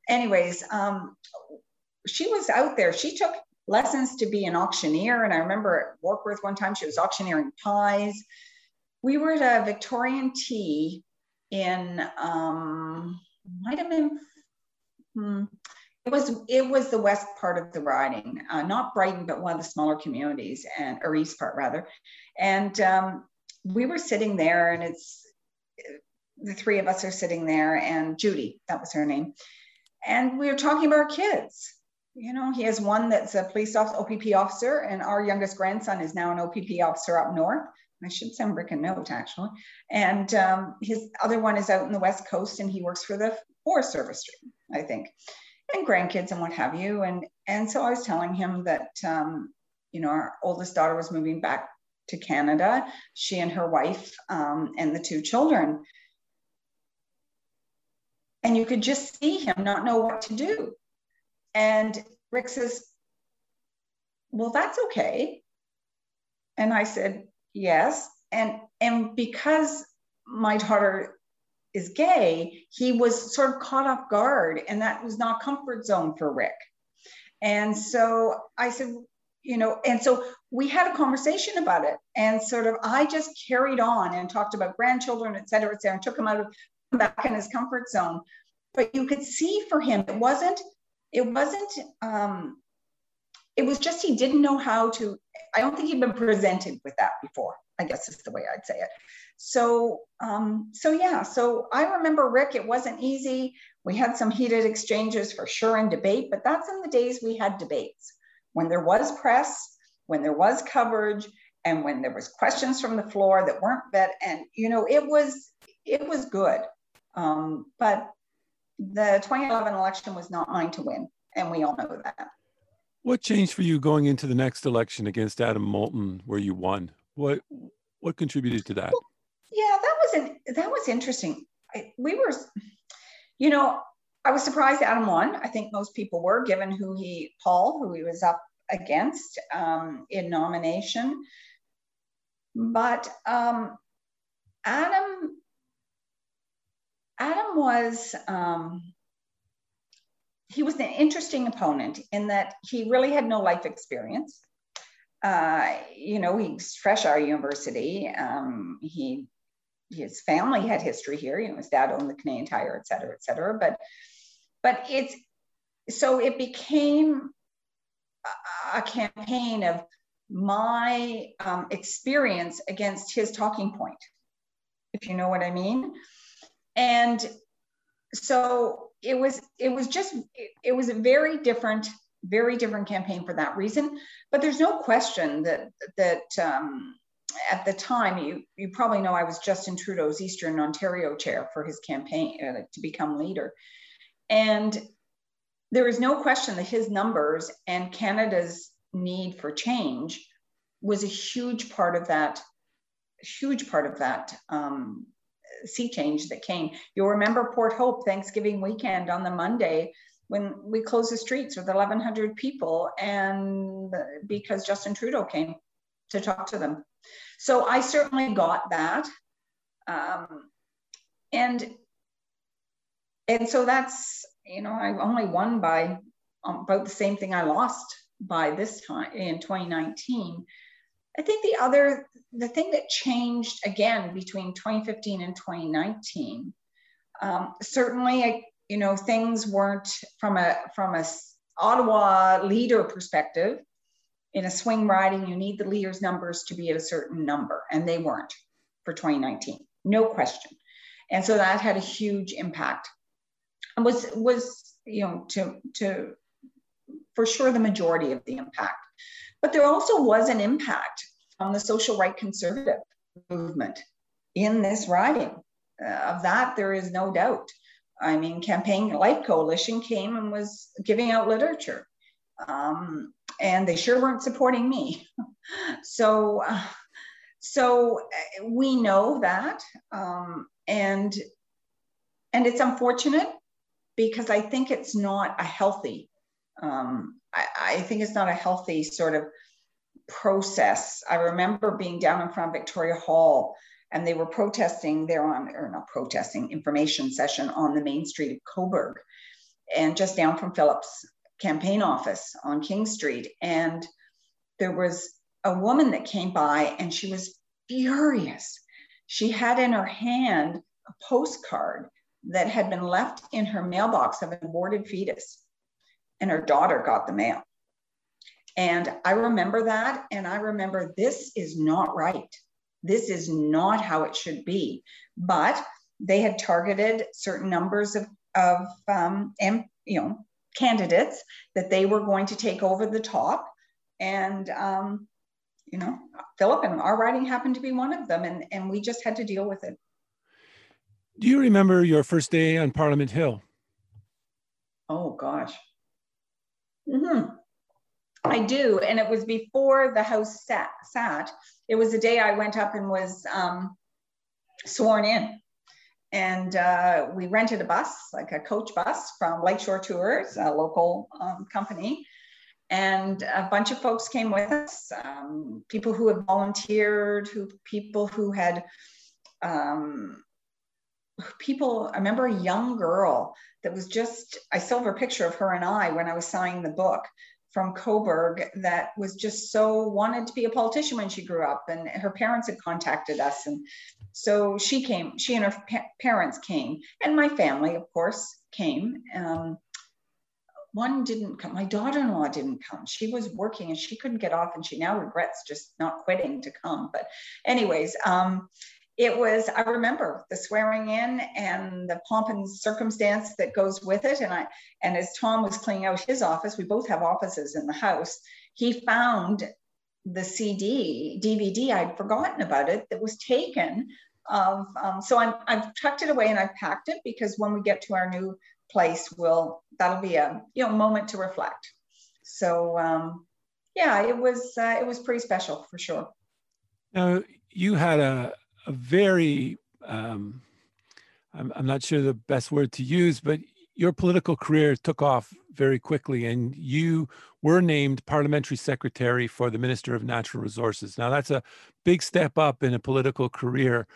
Anyways, um, she was out there. She took lessons to be an auctioneer. And I remember at Warkworth one time, she was auctioneering pies. We were at a Victorian tea in um, might have been hmm, it was it was the west part of the riding, uh, not Brighton, but one of the smaller communities and or east part rather. And um, we were sitting there, and it's the three of us are sitting there, and Judy, that was her name, and we were talking about our kids. You know, he has one that's a police officer, OPP officer, and our youngest grandson is now an OPP officer up north. I should send Rick a note actually. And um, his other one is out in the West Coast and he works for the Forest Service, I think, and grandkids and what have you. And, and so I was telling him that, um, you know, our oldest daughter was moving back to Canada, she and her wife um, and the two children. And you could just see him not know what to do. And Rick says, Well, that's okay. And I said, yes and and because my daughter is gay he was sort of caught off guard and that was not comfort zone for rick and so i said you know, and so we had a conversation about it. And sort of, I just carried on and talked about grandchildren, et cetera, et cetera, and took him out of back in his comfort zone. But you could see for him, it wasn't, it wasn't, um, it was just he didn't know how to, I don't think he'd been presented with that before, I guess is the way I'd say it. So, um, so yeah, so I remember Rick, it wasn't easy. We had some heated exchanges for sure in debate, but that's in the days we had debates when there was press, when there was coverage, and when there was questions from the floor that weren't vet, and you know, it was it was good. Um, but the 2011 election was not mine to win, and we all know that. What changed for you going into the next election against Adam Moulton, where you won? What what contributed to that? Yeah, that was an, that was interesting. I, we were, you know, I was surprised Adam won. I think most people were, given who he, Paul, who he was up against um, in nomination. But um, Adam, Adam was um, he was an interesting opponent in that he really had no life experience. Uh, you know, he's fresh out of university. Um, he his family had history here. You know, his dad owned the Canadian Tire, et cetera, et cetera. But but it's so it became a, a campaign of my um, experience against his talking point, if you know what I mean. And so it was it was just it, it was a very different very different campaign for that reason. But there's no question that that um, at the time, you, you probably know I was Justin Trudeau's Eastern Ontario chair for his campaign uh, to become leader. And there is no question that his numbers and Canada's need for change was a huge part of that, huge part of that um, sea change that came. You'll remember Port Hope Thanksgiving weekend on the Monday when we closed the streets with 1,100 people, and because Justin Trudeau came to talk to them. So I certainly got that. Um, and and so that's you know I only won by um, about the same thing I lost by this time in 2019. I think the other the thing that changed again between 2015 and 2019 um, certainly you know things weren't from a from a Ottawa leader perspective in a swing riding, you need the leaders' numbers to be at a certain number, and they weren't for 2019, no question. And so that had a huge impact. And was was you know to to for sure the majority of the impact. But there also was an impact on the social right conservative movement in this riding. Uh, of that, there is no doubt. I mean, Campaign Life Coalition came and was giving out literature. Um, and they sure weren't supporting me. [LAUGHS] so, uh, so uh, we know that, um, and and it's unfortunate because I think it's not a healthy. Um, I, I think it's not a healthy sort of process. I remember being down in front of Victoria Hall and they were protesting there on, or not protesting, information session on the main street of Cobourg and just down from Philip's campaign office on King Street. And there was a woman that came by and she was furious. She had in her hand a postcard that had been left in her mailbox of an aborted fetus, and her daughter got the mail. And I remember that. And I remember this is not right. This is not how it should be. But they had targeted certain numbers of, of um, and, you know, candidates that they were going to take over the top. And, um, you know, Philip and our writing happened to be one of them. And, and we just had to deal with it. Do you remember your first day on Parliament Hill? Oh, gosh. Mm-hmm. I do. And it was before the House sat. sat. It was the day I went up and was um, sworn in and uh, we rented a bus, like a coach bus from Lakeshore Tours, a local um, company. And a bunch of folks came with us, um, people who had volunteered, who people who had, um, people, I remember a young girl that was just, I still have a picture of her and I when I was signing the book, from Cobourg that was just so wanted to be a politician when she grew up, and her parents had contacted us, and so she came. She and her pa- parents came, and my family, of course, came. Um, one didn't come. My daughter-in-law didn't come. She was working and she couldn't get off, and she now regrets just not quitting to come. But, anyways, um, it was i remember the swearing in and the pomp and circumstance that goes with it. And i and as tom was cleaning out his office we both have offices in the house he found the cd dvd i'd forgotten about it that was taken of um, so I'm, i've tucked it away and i've packed it because when we get to our new place we'll that'll be a you know moment to reflect. So um, yeah it was uh, it was pretty special for sure. Now you had a a very um, I'm, I'm not sure the best word to use, but your political career took off very quickly and you were named parliamentary secretary for the Minister of Natural Resources. Now, that's a big step up in a political career.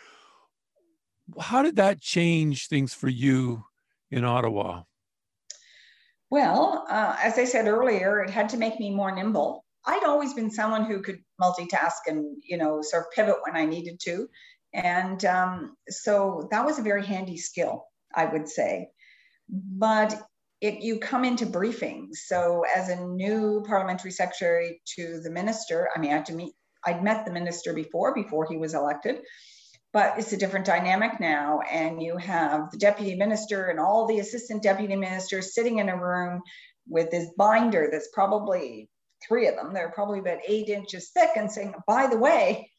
How did that change things for you in Ottawa? Well, uh, as I said earlier, it had to make me more nimble. I'd always been someone who could multitask and, you know, sort of pivot when I needed to. And um, so that was a very handy skill, I would say. But it, you come into briefings. So as a new parliamentary secretary to the minister, I mean, I had to meet, I'd met the minister before, before he was elected, but it's a different dynamic now. And you have the deputy minister and all the assistant deputy ministers sitting in a room with this binder that's probably three of them. They're probably about eight inches thick and saying, by the way,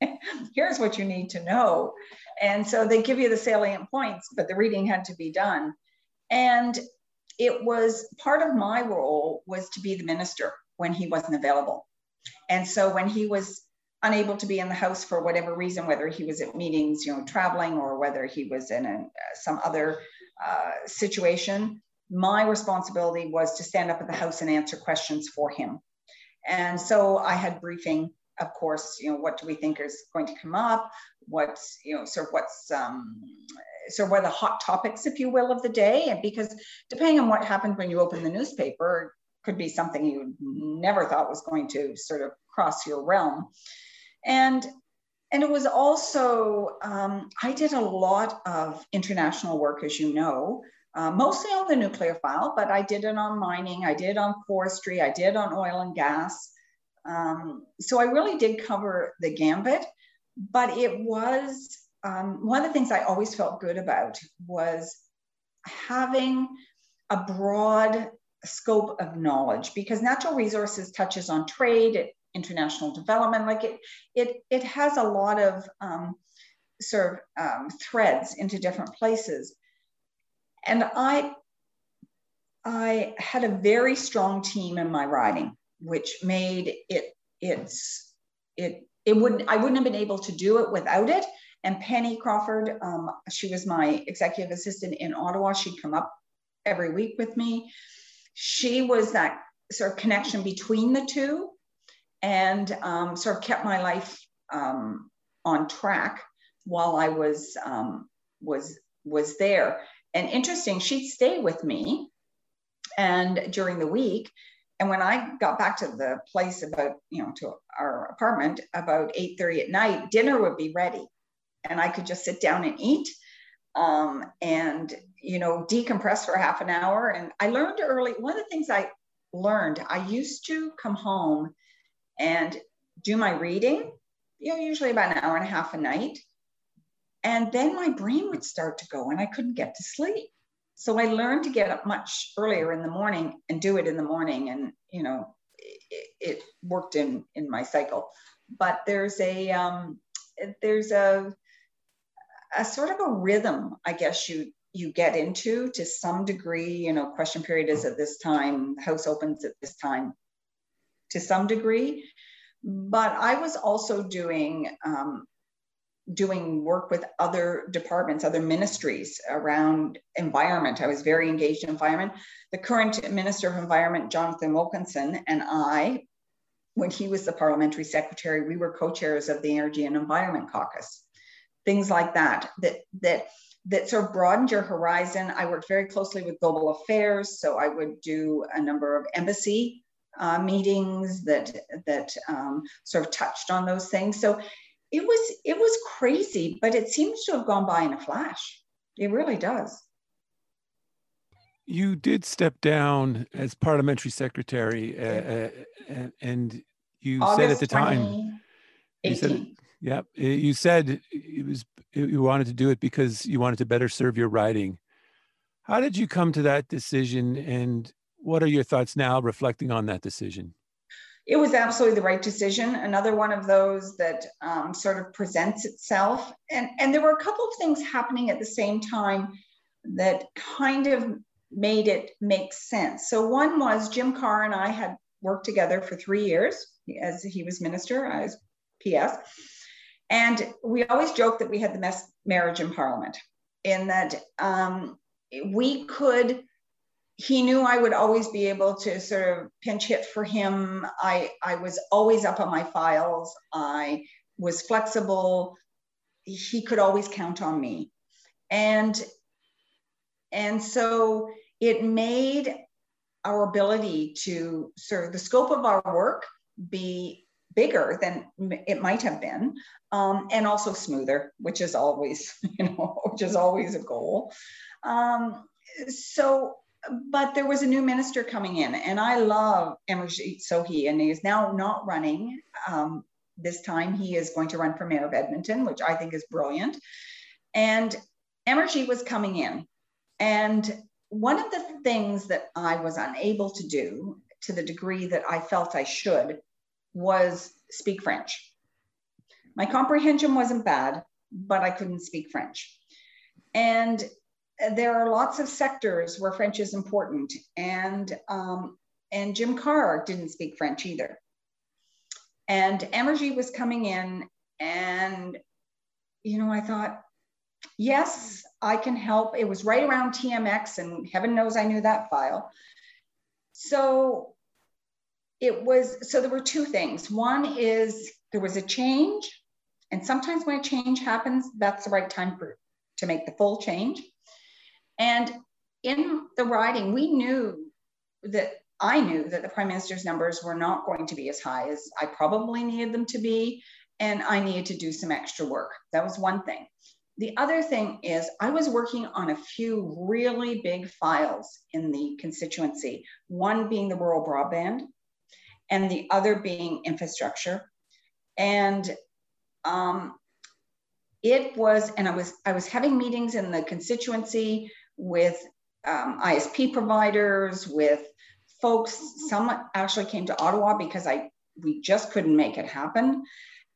[LAUGHS] here's what you need to know. And so they give you the salient points, but the reading had to be done. And it was part of my role was to be the minister when he wasn't available. And so when he was unable to be in the house for whatever reason, whether he was at meetings, you know, traveling, or whether he was in a, some other uh, situation, my responsibility was to stand up at the house and answer questions for him. And so I had briefing of course, you know, what do we think is going to come up? What's, you know, sort of what's, um, sort of what are the hot topics, if you will, of the day? And because depending on what happened when you open the newspaper, could be something you never thought was going to sort of cross your realm. And and it was also um, I did a lot of international work, as you know, uh, mostly on the nuclear file, but I did it on mining, I did on forestry, I did on oil and gas. Um, so I really did cover the gambit, but it was um, one of the things I always felt good about was having a broad scope of knowledge because natural resources touches on trade, international development, like it, it, it has a lot of um, sort of um, threads into different places. And I, I had a very strong team in my riding which made it it's it it wouldn't I wouldn't have been able to do it without it. And Penny Crawford, um, she was my executive assistant in Ottawa. She'd come up every week with me. She was that sort of connection between the two, and um, sort of kept my life um, on track while I was um, was was there. And interesting, she'd stay with me, and during the week, and when I got back to the place about, you know, to our apartment about 8:30 at night, dinner would be ready. And I could just sit down and eat um, and, you know, decompress for half an hour. And I learned early, one of the things I learned, I used to come home and do my reading, you know, usually about an hour and a half a night. And then my brain would start to go and I couldn't get to sleep. So I learned to get up much earlier in the morning and do it in the morning. And, you know, it, it worked in, in my cycle. But there's a, um, there's a, a sort of a rhythm, I guess you, you get into to some degree, you know, question period is at this time, house opens at this time to some degree. But I was also doing um, doing work with other departments, other ministries around environment. I was very engaged in environment. The current Minister of Environment, Jonathan Wilkinson, and I, when he was the parliamentary secretary, we were co-chairs of the Energy and Environment Caucus. Things like that, that, that, that sort of broadened your horizon. I worked very closely with global affairs, so I would do a number of embassy uh, meetings that that um, sort of touched on those things. So it was it was crazy, but it seems to have gone by in a flash. It really does. You did step down as parliamentary secretary, uh, uh, and you August said at the time, you said, yeah, you said it was you wanted to do it because you wanted to better serve your riding. How did you come to that decision, and what are your thoughts now, reflecting on that decision? It was absolutely the right decision. Another one of those that um, sort of presents itself. And, and there were a couple of things happening at the same time that kind of made it make sense. So, one was Jim Carr and I had worked together for three years as he was minister, as PS. And we always joked that we had the best marriage in Parliament, in that um, we could he knew I would always be able to sort of pinch hit for him. I, I was always up on my files. I was flexible. He could always count on me. And, and so it made our ability to sort of the scope of our work be bigger than it might have been um, and also smoother which is always [LAUGHS] you know which is always a goal um, so but there was a new minister coming in, and I love Amarjeet Sohi, and he is now not running. Um, this time, he is going to run for mayor of Edmonton, which I think is brilliant. And Amarjeet was coming in, and one of the things that I was unable to do, to the degree that I felt I should, was speak French. My comprehension wasn't bad, but I couldn't speak French. And there are lots of sectors where French is important, and um, and Jim Carr didn't speak French either. And Amarjeet was coming in, and you know, I thought, yes, I can help. It was right around TMX, and heaven knows I knew that file. So it was so there were two things. One is there was a change, and sometimes when a change happens, that's the right time for to make the full change. And in the writing, we knew that I knew that the prime minister's numbers were not going to be as high as I probably needed them to be. And I needed to do some extra work. That was one thing. The other thing is, I was working on a few really big files in the constituency, one being the rural broadband, and the other being infrastructure. And um, it was, and I was, I was having meetings in the constituency with um, ISP providers, with folks. Some actually came to Ottawa because I we just couldn't make it happen.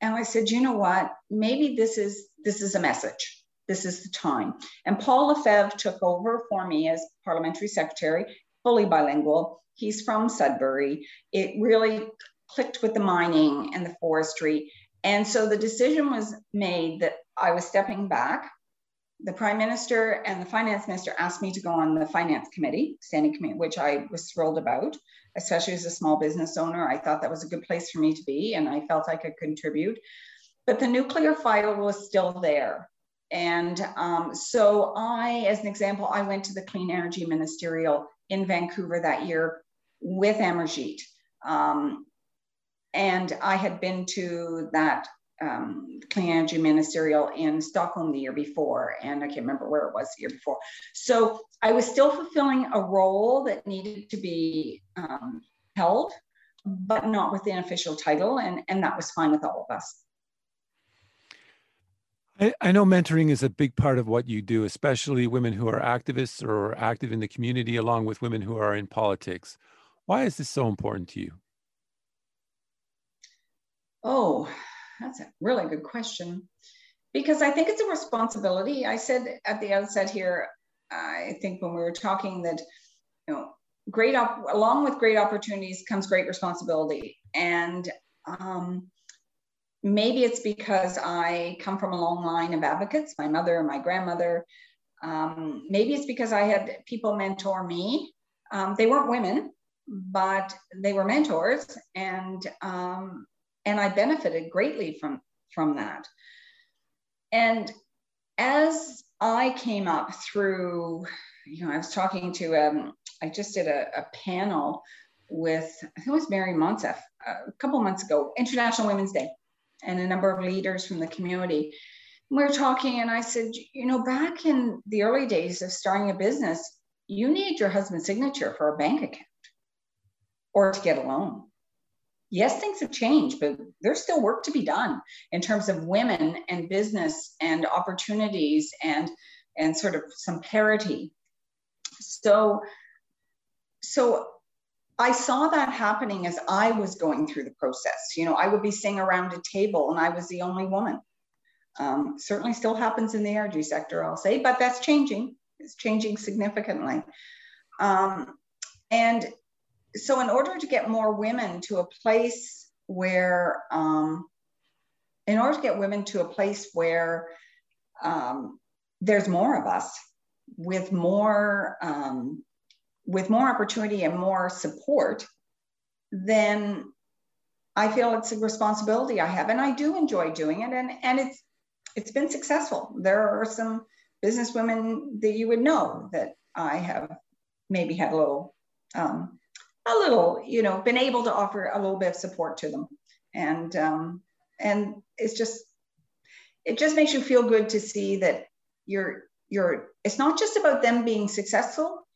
And I said, you know what? Maybe this is this is a message. This is the time. And Paul Lefebvre took over for me as parliamentary secretary, fully bilingual. He's from Sudbury. It really clicked with the mining and the forestry. And so the decision was made that I was stepping back the prime minister and the finance minister asked me to go on the finance committee, standing committee, which I was thrilled about, especially as a small business owner. I thought that was a good place for me to be, and I felt I could contribute. But the nuclear file was still there. And um, so I, as an example, I went to the Clean Energy Ministerial in Vancouver that year with Amarjeet. Um, and I had been to that um, clean energy ministerial in Stockholm the year before, and I can't remember where it was the year before. So I was still fulfilling a role that needed to be um, held, but not with an official title, and, and that was fine with all of us. I, I know mentoring is a big part of what you do, especially women who are activists or active in the community, along with women who are in politics. Why is this so important to you? Oh, that's a really good question. Because I think it's a responsibility. I said at the outset here, I think when we were talking that, you know, great op- along with great opportunities comes great responsibility. And um, maybe it's because I come from a long line of advocates, my mother and my grandmother. Um, maybe it's because I had people mentor me. Um, they weren't women, but they were mentors. And um, and I benefited greatly from from that. And as I came up through, you know, I was talking to um, I just did a, a panel with, I think it was Maryam Monsef a couple months ago, International Women's Day, and a number of leaders from the community. We were talking, and I said, you know, back in the early days of starting a business, you need your husband's signature for a bank account or to get a loan. Yes, things have changed, but there's still work to be done in terms of women and business and opportunities and and sort of some parity. So so I saw that happening as I was going through the process. You know, I would be sitting around a table and I was the only woman. Um, certainly still happens in the energy sector, I'll say, but that's changing. It's changing significantly. Um, and so, in order to get more women to a place where, um, in order to get women to a place where um, there's more of us with more um, with more opportunity and more support, then I feel it's a responsibility I have, and I do enjoy doing it, and and it's it's been successful. There are some business women that you would know that I have maybe had a little, um, a little, you know, been able to offer a little bit of support to them, and um, and it's just it just makes you feel good to see that you're you're. It's not just about them being successful.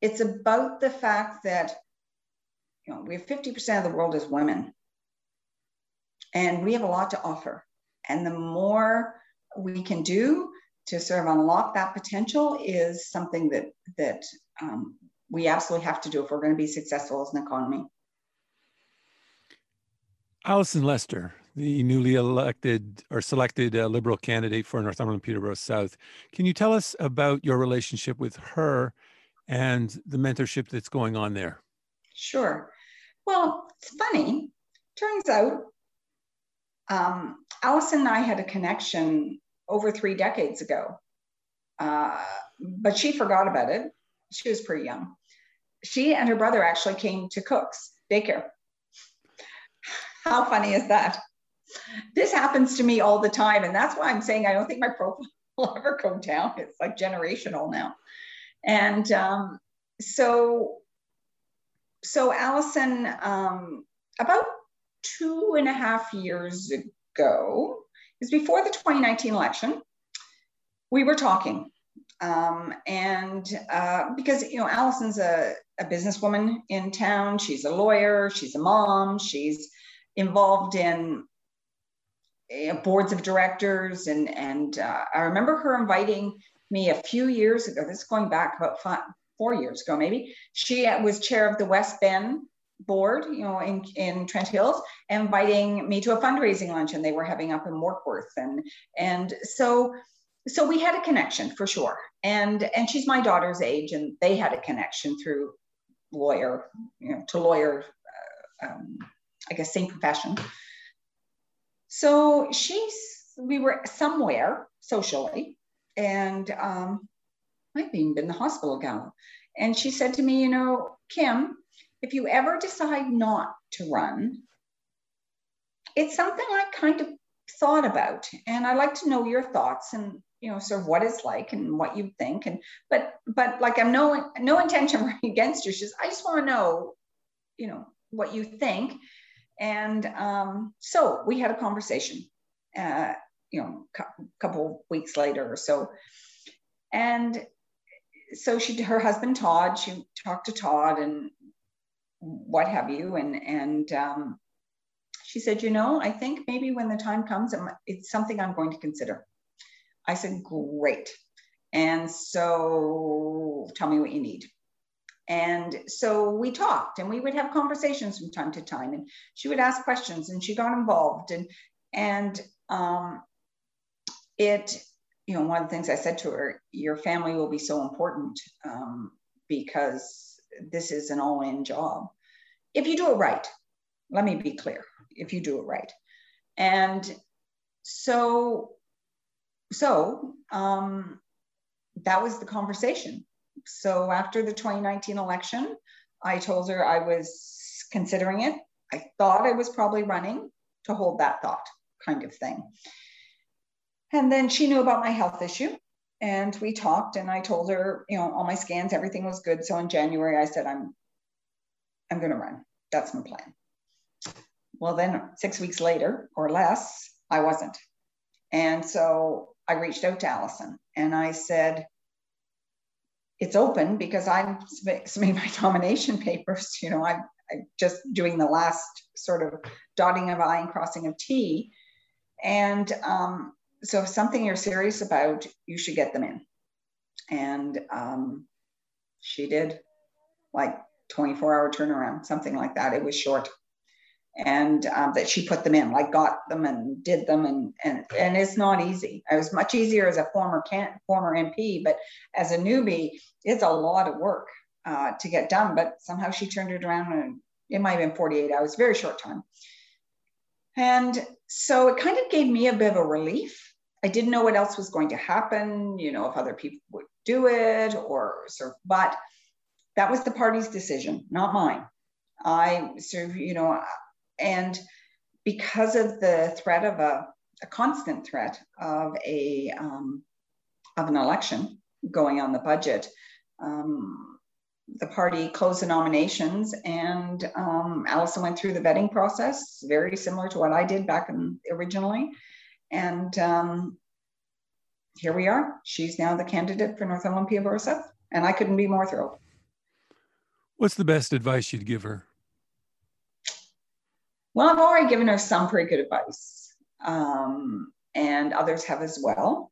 It's about the fact that you know we have 50% of the world as women. And we have a lot to offer. And the more we can do to sort of unlock that potential is something that that um, we absolutely have to do if we're going to be successful as an economy Alison Lester, the newly elected or selected uh, Liberal candidate for Northumberland Peterborough South. Can you tell us about your relationship with her and the mentorship that's going on there? Sure. Well, it's funny. Turns out um, Alison and I had a connection over three decades ago, uh, but she forgot about it. She was pretty young. She and her brother actually came to Cook's daycare. How funny is that? This happens to me all the time. And that's why I'm saying I don't think my profile [LAUGHS] will ever go down. It's like generational now. And um, so, so Alison, um, about two and a half years ago, is before the 2019 election, we were talking. Um, and uh, because, you know, Alison's a, a businesswoman in town, she's a lawyer, she's a mom, she's involved in uh, boards of directors. And, and uh, I remember her inviting me a few years ago, this is going back about five, four years ago, maybe. She was chair of the Westben board, you know, in, in Trent Hills, inviting me to a fundraising luncheon they were having up in Warkworth. And, and so, so we had a connection for sure. And, and she's my daughter's age and they had a connection through lawyer, you know, to lawyer, uh, um, I guess, same profession. So she's, we were somewhere socially and um, I've even been the hospital gala. And she said to me, you know, Kim, if you ever decide not to run, it's something I kind of thought about, and I'd like to know your thoughts and you know sort of what it's like and what you think and but but like i'm no no intention [LAUGHS] against you she's i just want to know you know what you think and um, so we had a conversation uh, you know, a couple weeks later or so. And so she, her husband Todd, she talked to Todd and what have you, and and um, she said, you know, I think maybe when the time comes, it's something I'm going to consider. I said, great. And so tell me what you need. And so we talked and we would have conversations from time to time and she would ask questions and she got involved and, and um, it, you know, one of the things I said to her, your family will be so important um, because this is an all in job. If you do it right, let me be clear, if you do it right. And so, so um, that was the conversation. So after the 2019 election, I told her I was considering it. I thought I was probably running to hold that thought kind of thing. And then she knew about my health issue and we talked and I told her, you know, all my scans, everything was good. So in January, I said, I'm, I'm going to run. That's my plan. Well, then six weeks later or less, I wasn't. And so I reached out to Alison and I said, it's open because I'm submitting my [LAUGHS] nomination papers. You know, I'm, I'm, just doing the last sort of dotting of I and crossing of T. And um, so if something you're serious about, you should get them in. And um, she did like 24 hour turnaround, something like that. It was short. And um, that she put them in, like got them and did them, and and and it's not easy. It was much easier as a former can former MP, but as a newbie, it's a lot of work uh, to get done. But somehow she turned it around, and it might have been 48 hours, very short time. And so it kind of gave me a bit of a relief. I didn't know what else was going to happen, you know, if other people would do it or sort of, but that was the party's decision, not mine. I sort of, you know, and because of the threat of a, a constant threat of a um, of an election going on the budget, um, the party closed the nominations, and um, Alison went through the vetting process, very similar to what I did back in, originally, and um, here we are. She's now the candidate for Northumberland Peterborough South, and I couldn't be more thrilled. What's the best advice you'd give her? Well, I've already given her some pretty good advice, um, and others have as well.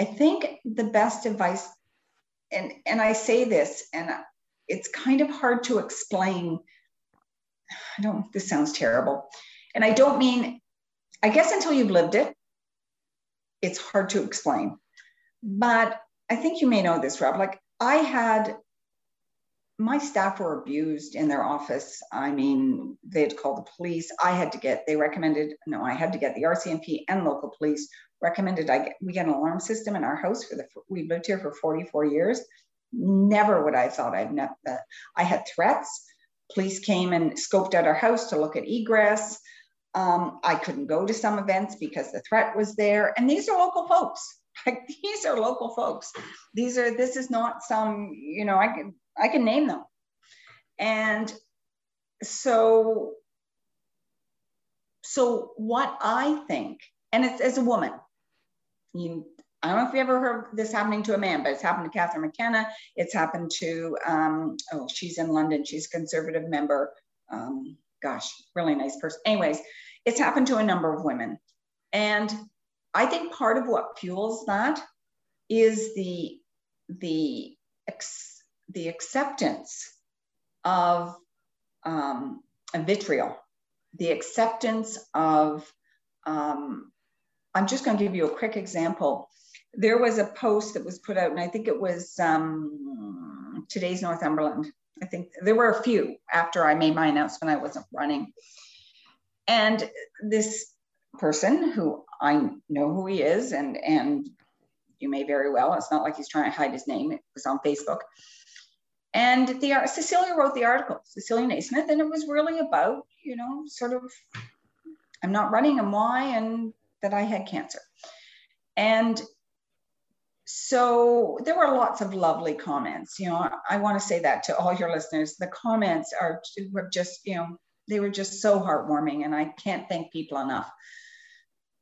I think the best advice, and and I say this, and it's kind of hard to explain. I don't. This sounds terrible, and I don't mean. I guess until you've lived it, it's hard to explain. But I think you may know this, Rob. Like I had my staff were abused in their office. I mean, they had called the police. I had to get, they recommended, no, I had to get the RCMP and local police recommended I get, we get an alarm system in our house for the, we lived here for 44 years. Never would I thought I'd met that. I had threats. Police came and scoped out our house to look at egress. Um, I couldn't go to some events because the threat was there. And these are local folks. [LAUGHS] Like these are local folks. These are, this is not some, you know, I can, I can name them. And so, so what I think, and it's as a woman, you, I don't know if you ever heard this happening to a man, but it's happened to Catherine McKenna. It's happened to, um, oh, she's in London. She's a conservative member. Um, gosh, really nice person. Anyways, it's happened to a number of women. And I think part of what fuels that is the, the ex- the acceptance of um, vitriol, the acceptance of, um, I'm just going to give you a quick example. There was a post that was put out, and I think it was um, today's Northumberland. I think there were a few after I made my announcement I wasn't running. And this person who I know who he is, and, and you may very well, it's not like he's trying to hide his name, it was on Facebook and the Cecilia wrote the article, Cecilia Naismith, and it was really about, you know, sort of, I'm not running and why, and that I had cancer. And so there were lots of lovely comments. You know, I, want to say that to all your listeners. The comments are were just, you know, they were just so heartwarming, and I can't thank people enough.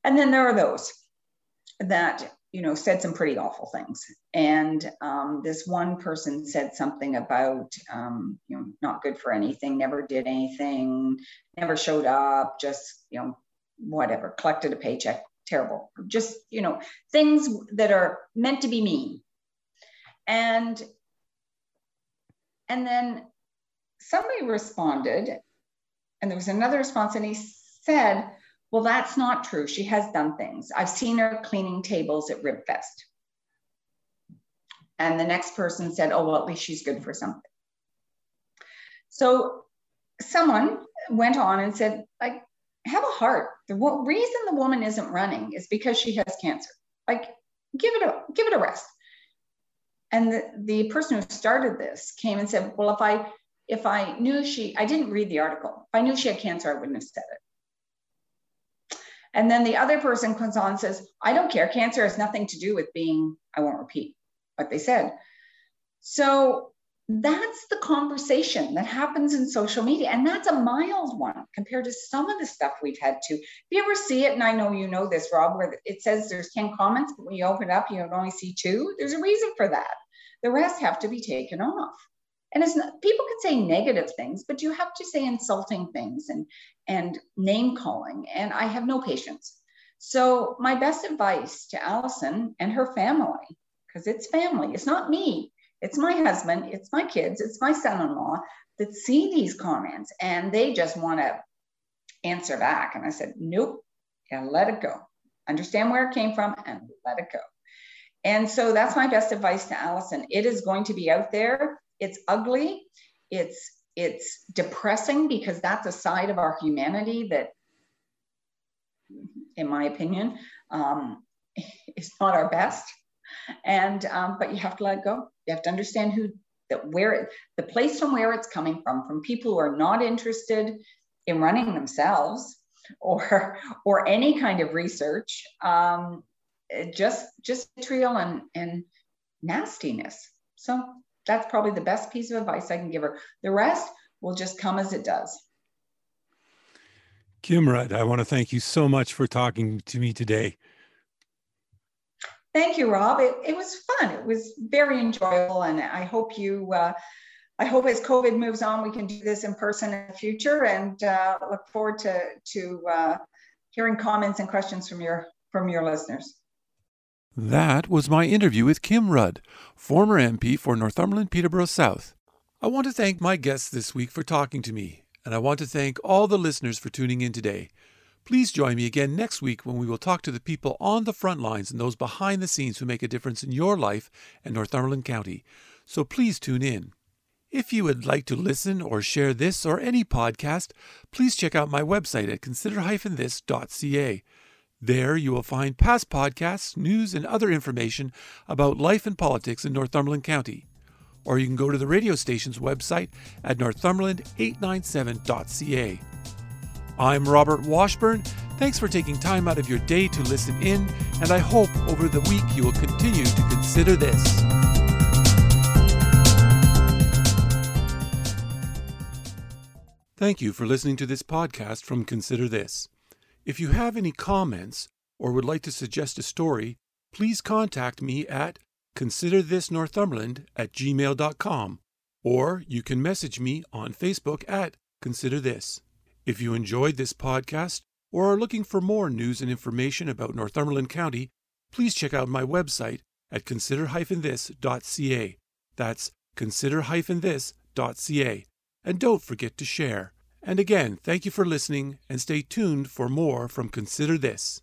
And then there are those that you know, said some pretty awful things. And um, this one person said something about, um, you know, not good for anything, never did anything, never showed up, just, you know, whatever, collected a paycheck, terrible. Just, you know, things that are meant to be mean. And and then somebody responded, and there was another response, and he said, well, that's not true. She has done things. I've seen her cleaning tables at Ribfest. And the next person said, oh, well, at least she's good for something. So someone went on and said, like, have a heart. The reason the woman isn't running is because she has cancer. Like, give it a give it a rest. And the, the person who started this came and said, well, if I if I knew she, I didn't read the article. If I knew she had cancer, I wouldn't have said it. And then the other person comes on and says, I don't care. Cancer has nothing to do with being, I won't repeat what they said. So that's the conversation that happens in social media. And that's a mild one compared to some of the stuff we've had to. If you ever see it, and I know you know this, Rob, where it says there's 10 comments, but when you open it up, you only see two. There's a reason for that. The rest have to be taken off. And it's not, people can say negative things, but you have to say insulting things and, and name calling. And I have no patience. So my best advice to Alison and her family, because it's family, it's not me it's my husband, it's my kids, it's my son in law that see these comments and they just want to answer back. And I said, nope, and let it go. Understand where it came from and let it go. And so that's my best advice to Alison. It is going to be out there. It's ugly. It's it's depressing because that's a side of our humanity that, in my opinion, um, [LAUGHS] is not our best and um, but you have to let go you have to understand who that where it, the place from where it's coming from from people who are not interested in running themselves or [LAUGHS] or any kind of research um, just just vitriol and and nastiness so that's probably the best piece of advice i can give her the rest will just come as it does kim rudd i want to thank you so much for talking to me today Thank you, Rob. It, it was fun. It was very enjoyable. And I hope you, uh, I hope as COVID moves on, we can do this in person in the future and uh, look forward to, to uh, hearing comments and questions from your, from your listeners. That was my interview with Kim Rudd, former MP for Northumberland Peterborough South. I want to thank my guests this week for talking to me, and I want to thank all the listeners for tuning in today. Please join me again next week when we will talk to the people on the front lines and those behind the scenes who make a difference in your life and Northumberland County. So please tune in. If you would like to listen or share this or any podcast, please check out my website at consider-this.ca. There you will find past podcasts, news, and other information about life and politics in Northumberland County. Or you can go to the radio station's website at northumberland897.ca. I'm Robert Washburn. Thanks for taking time out of your day to listen in, and I hope over the week you will continue to consider this. Thank you for listening to this podcast from Consider This. If you have any comments or would like to suggest a story, please contact me at considerthisnorthumberland at gmail.com or you can message me on Facebook at Consider This. If you enjoyed this podcast or are looking for more news and information about Northumberland County, please check out my website at consider-this.ca. That's consider-this.ca. And don't forget to share. And again, thank you for listening and stay tuned for more from Consider This.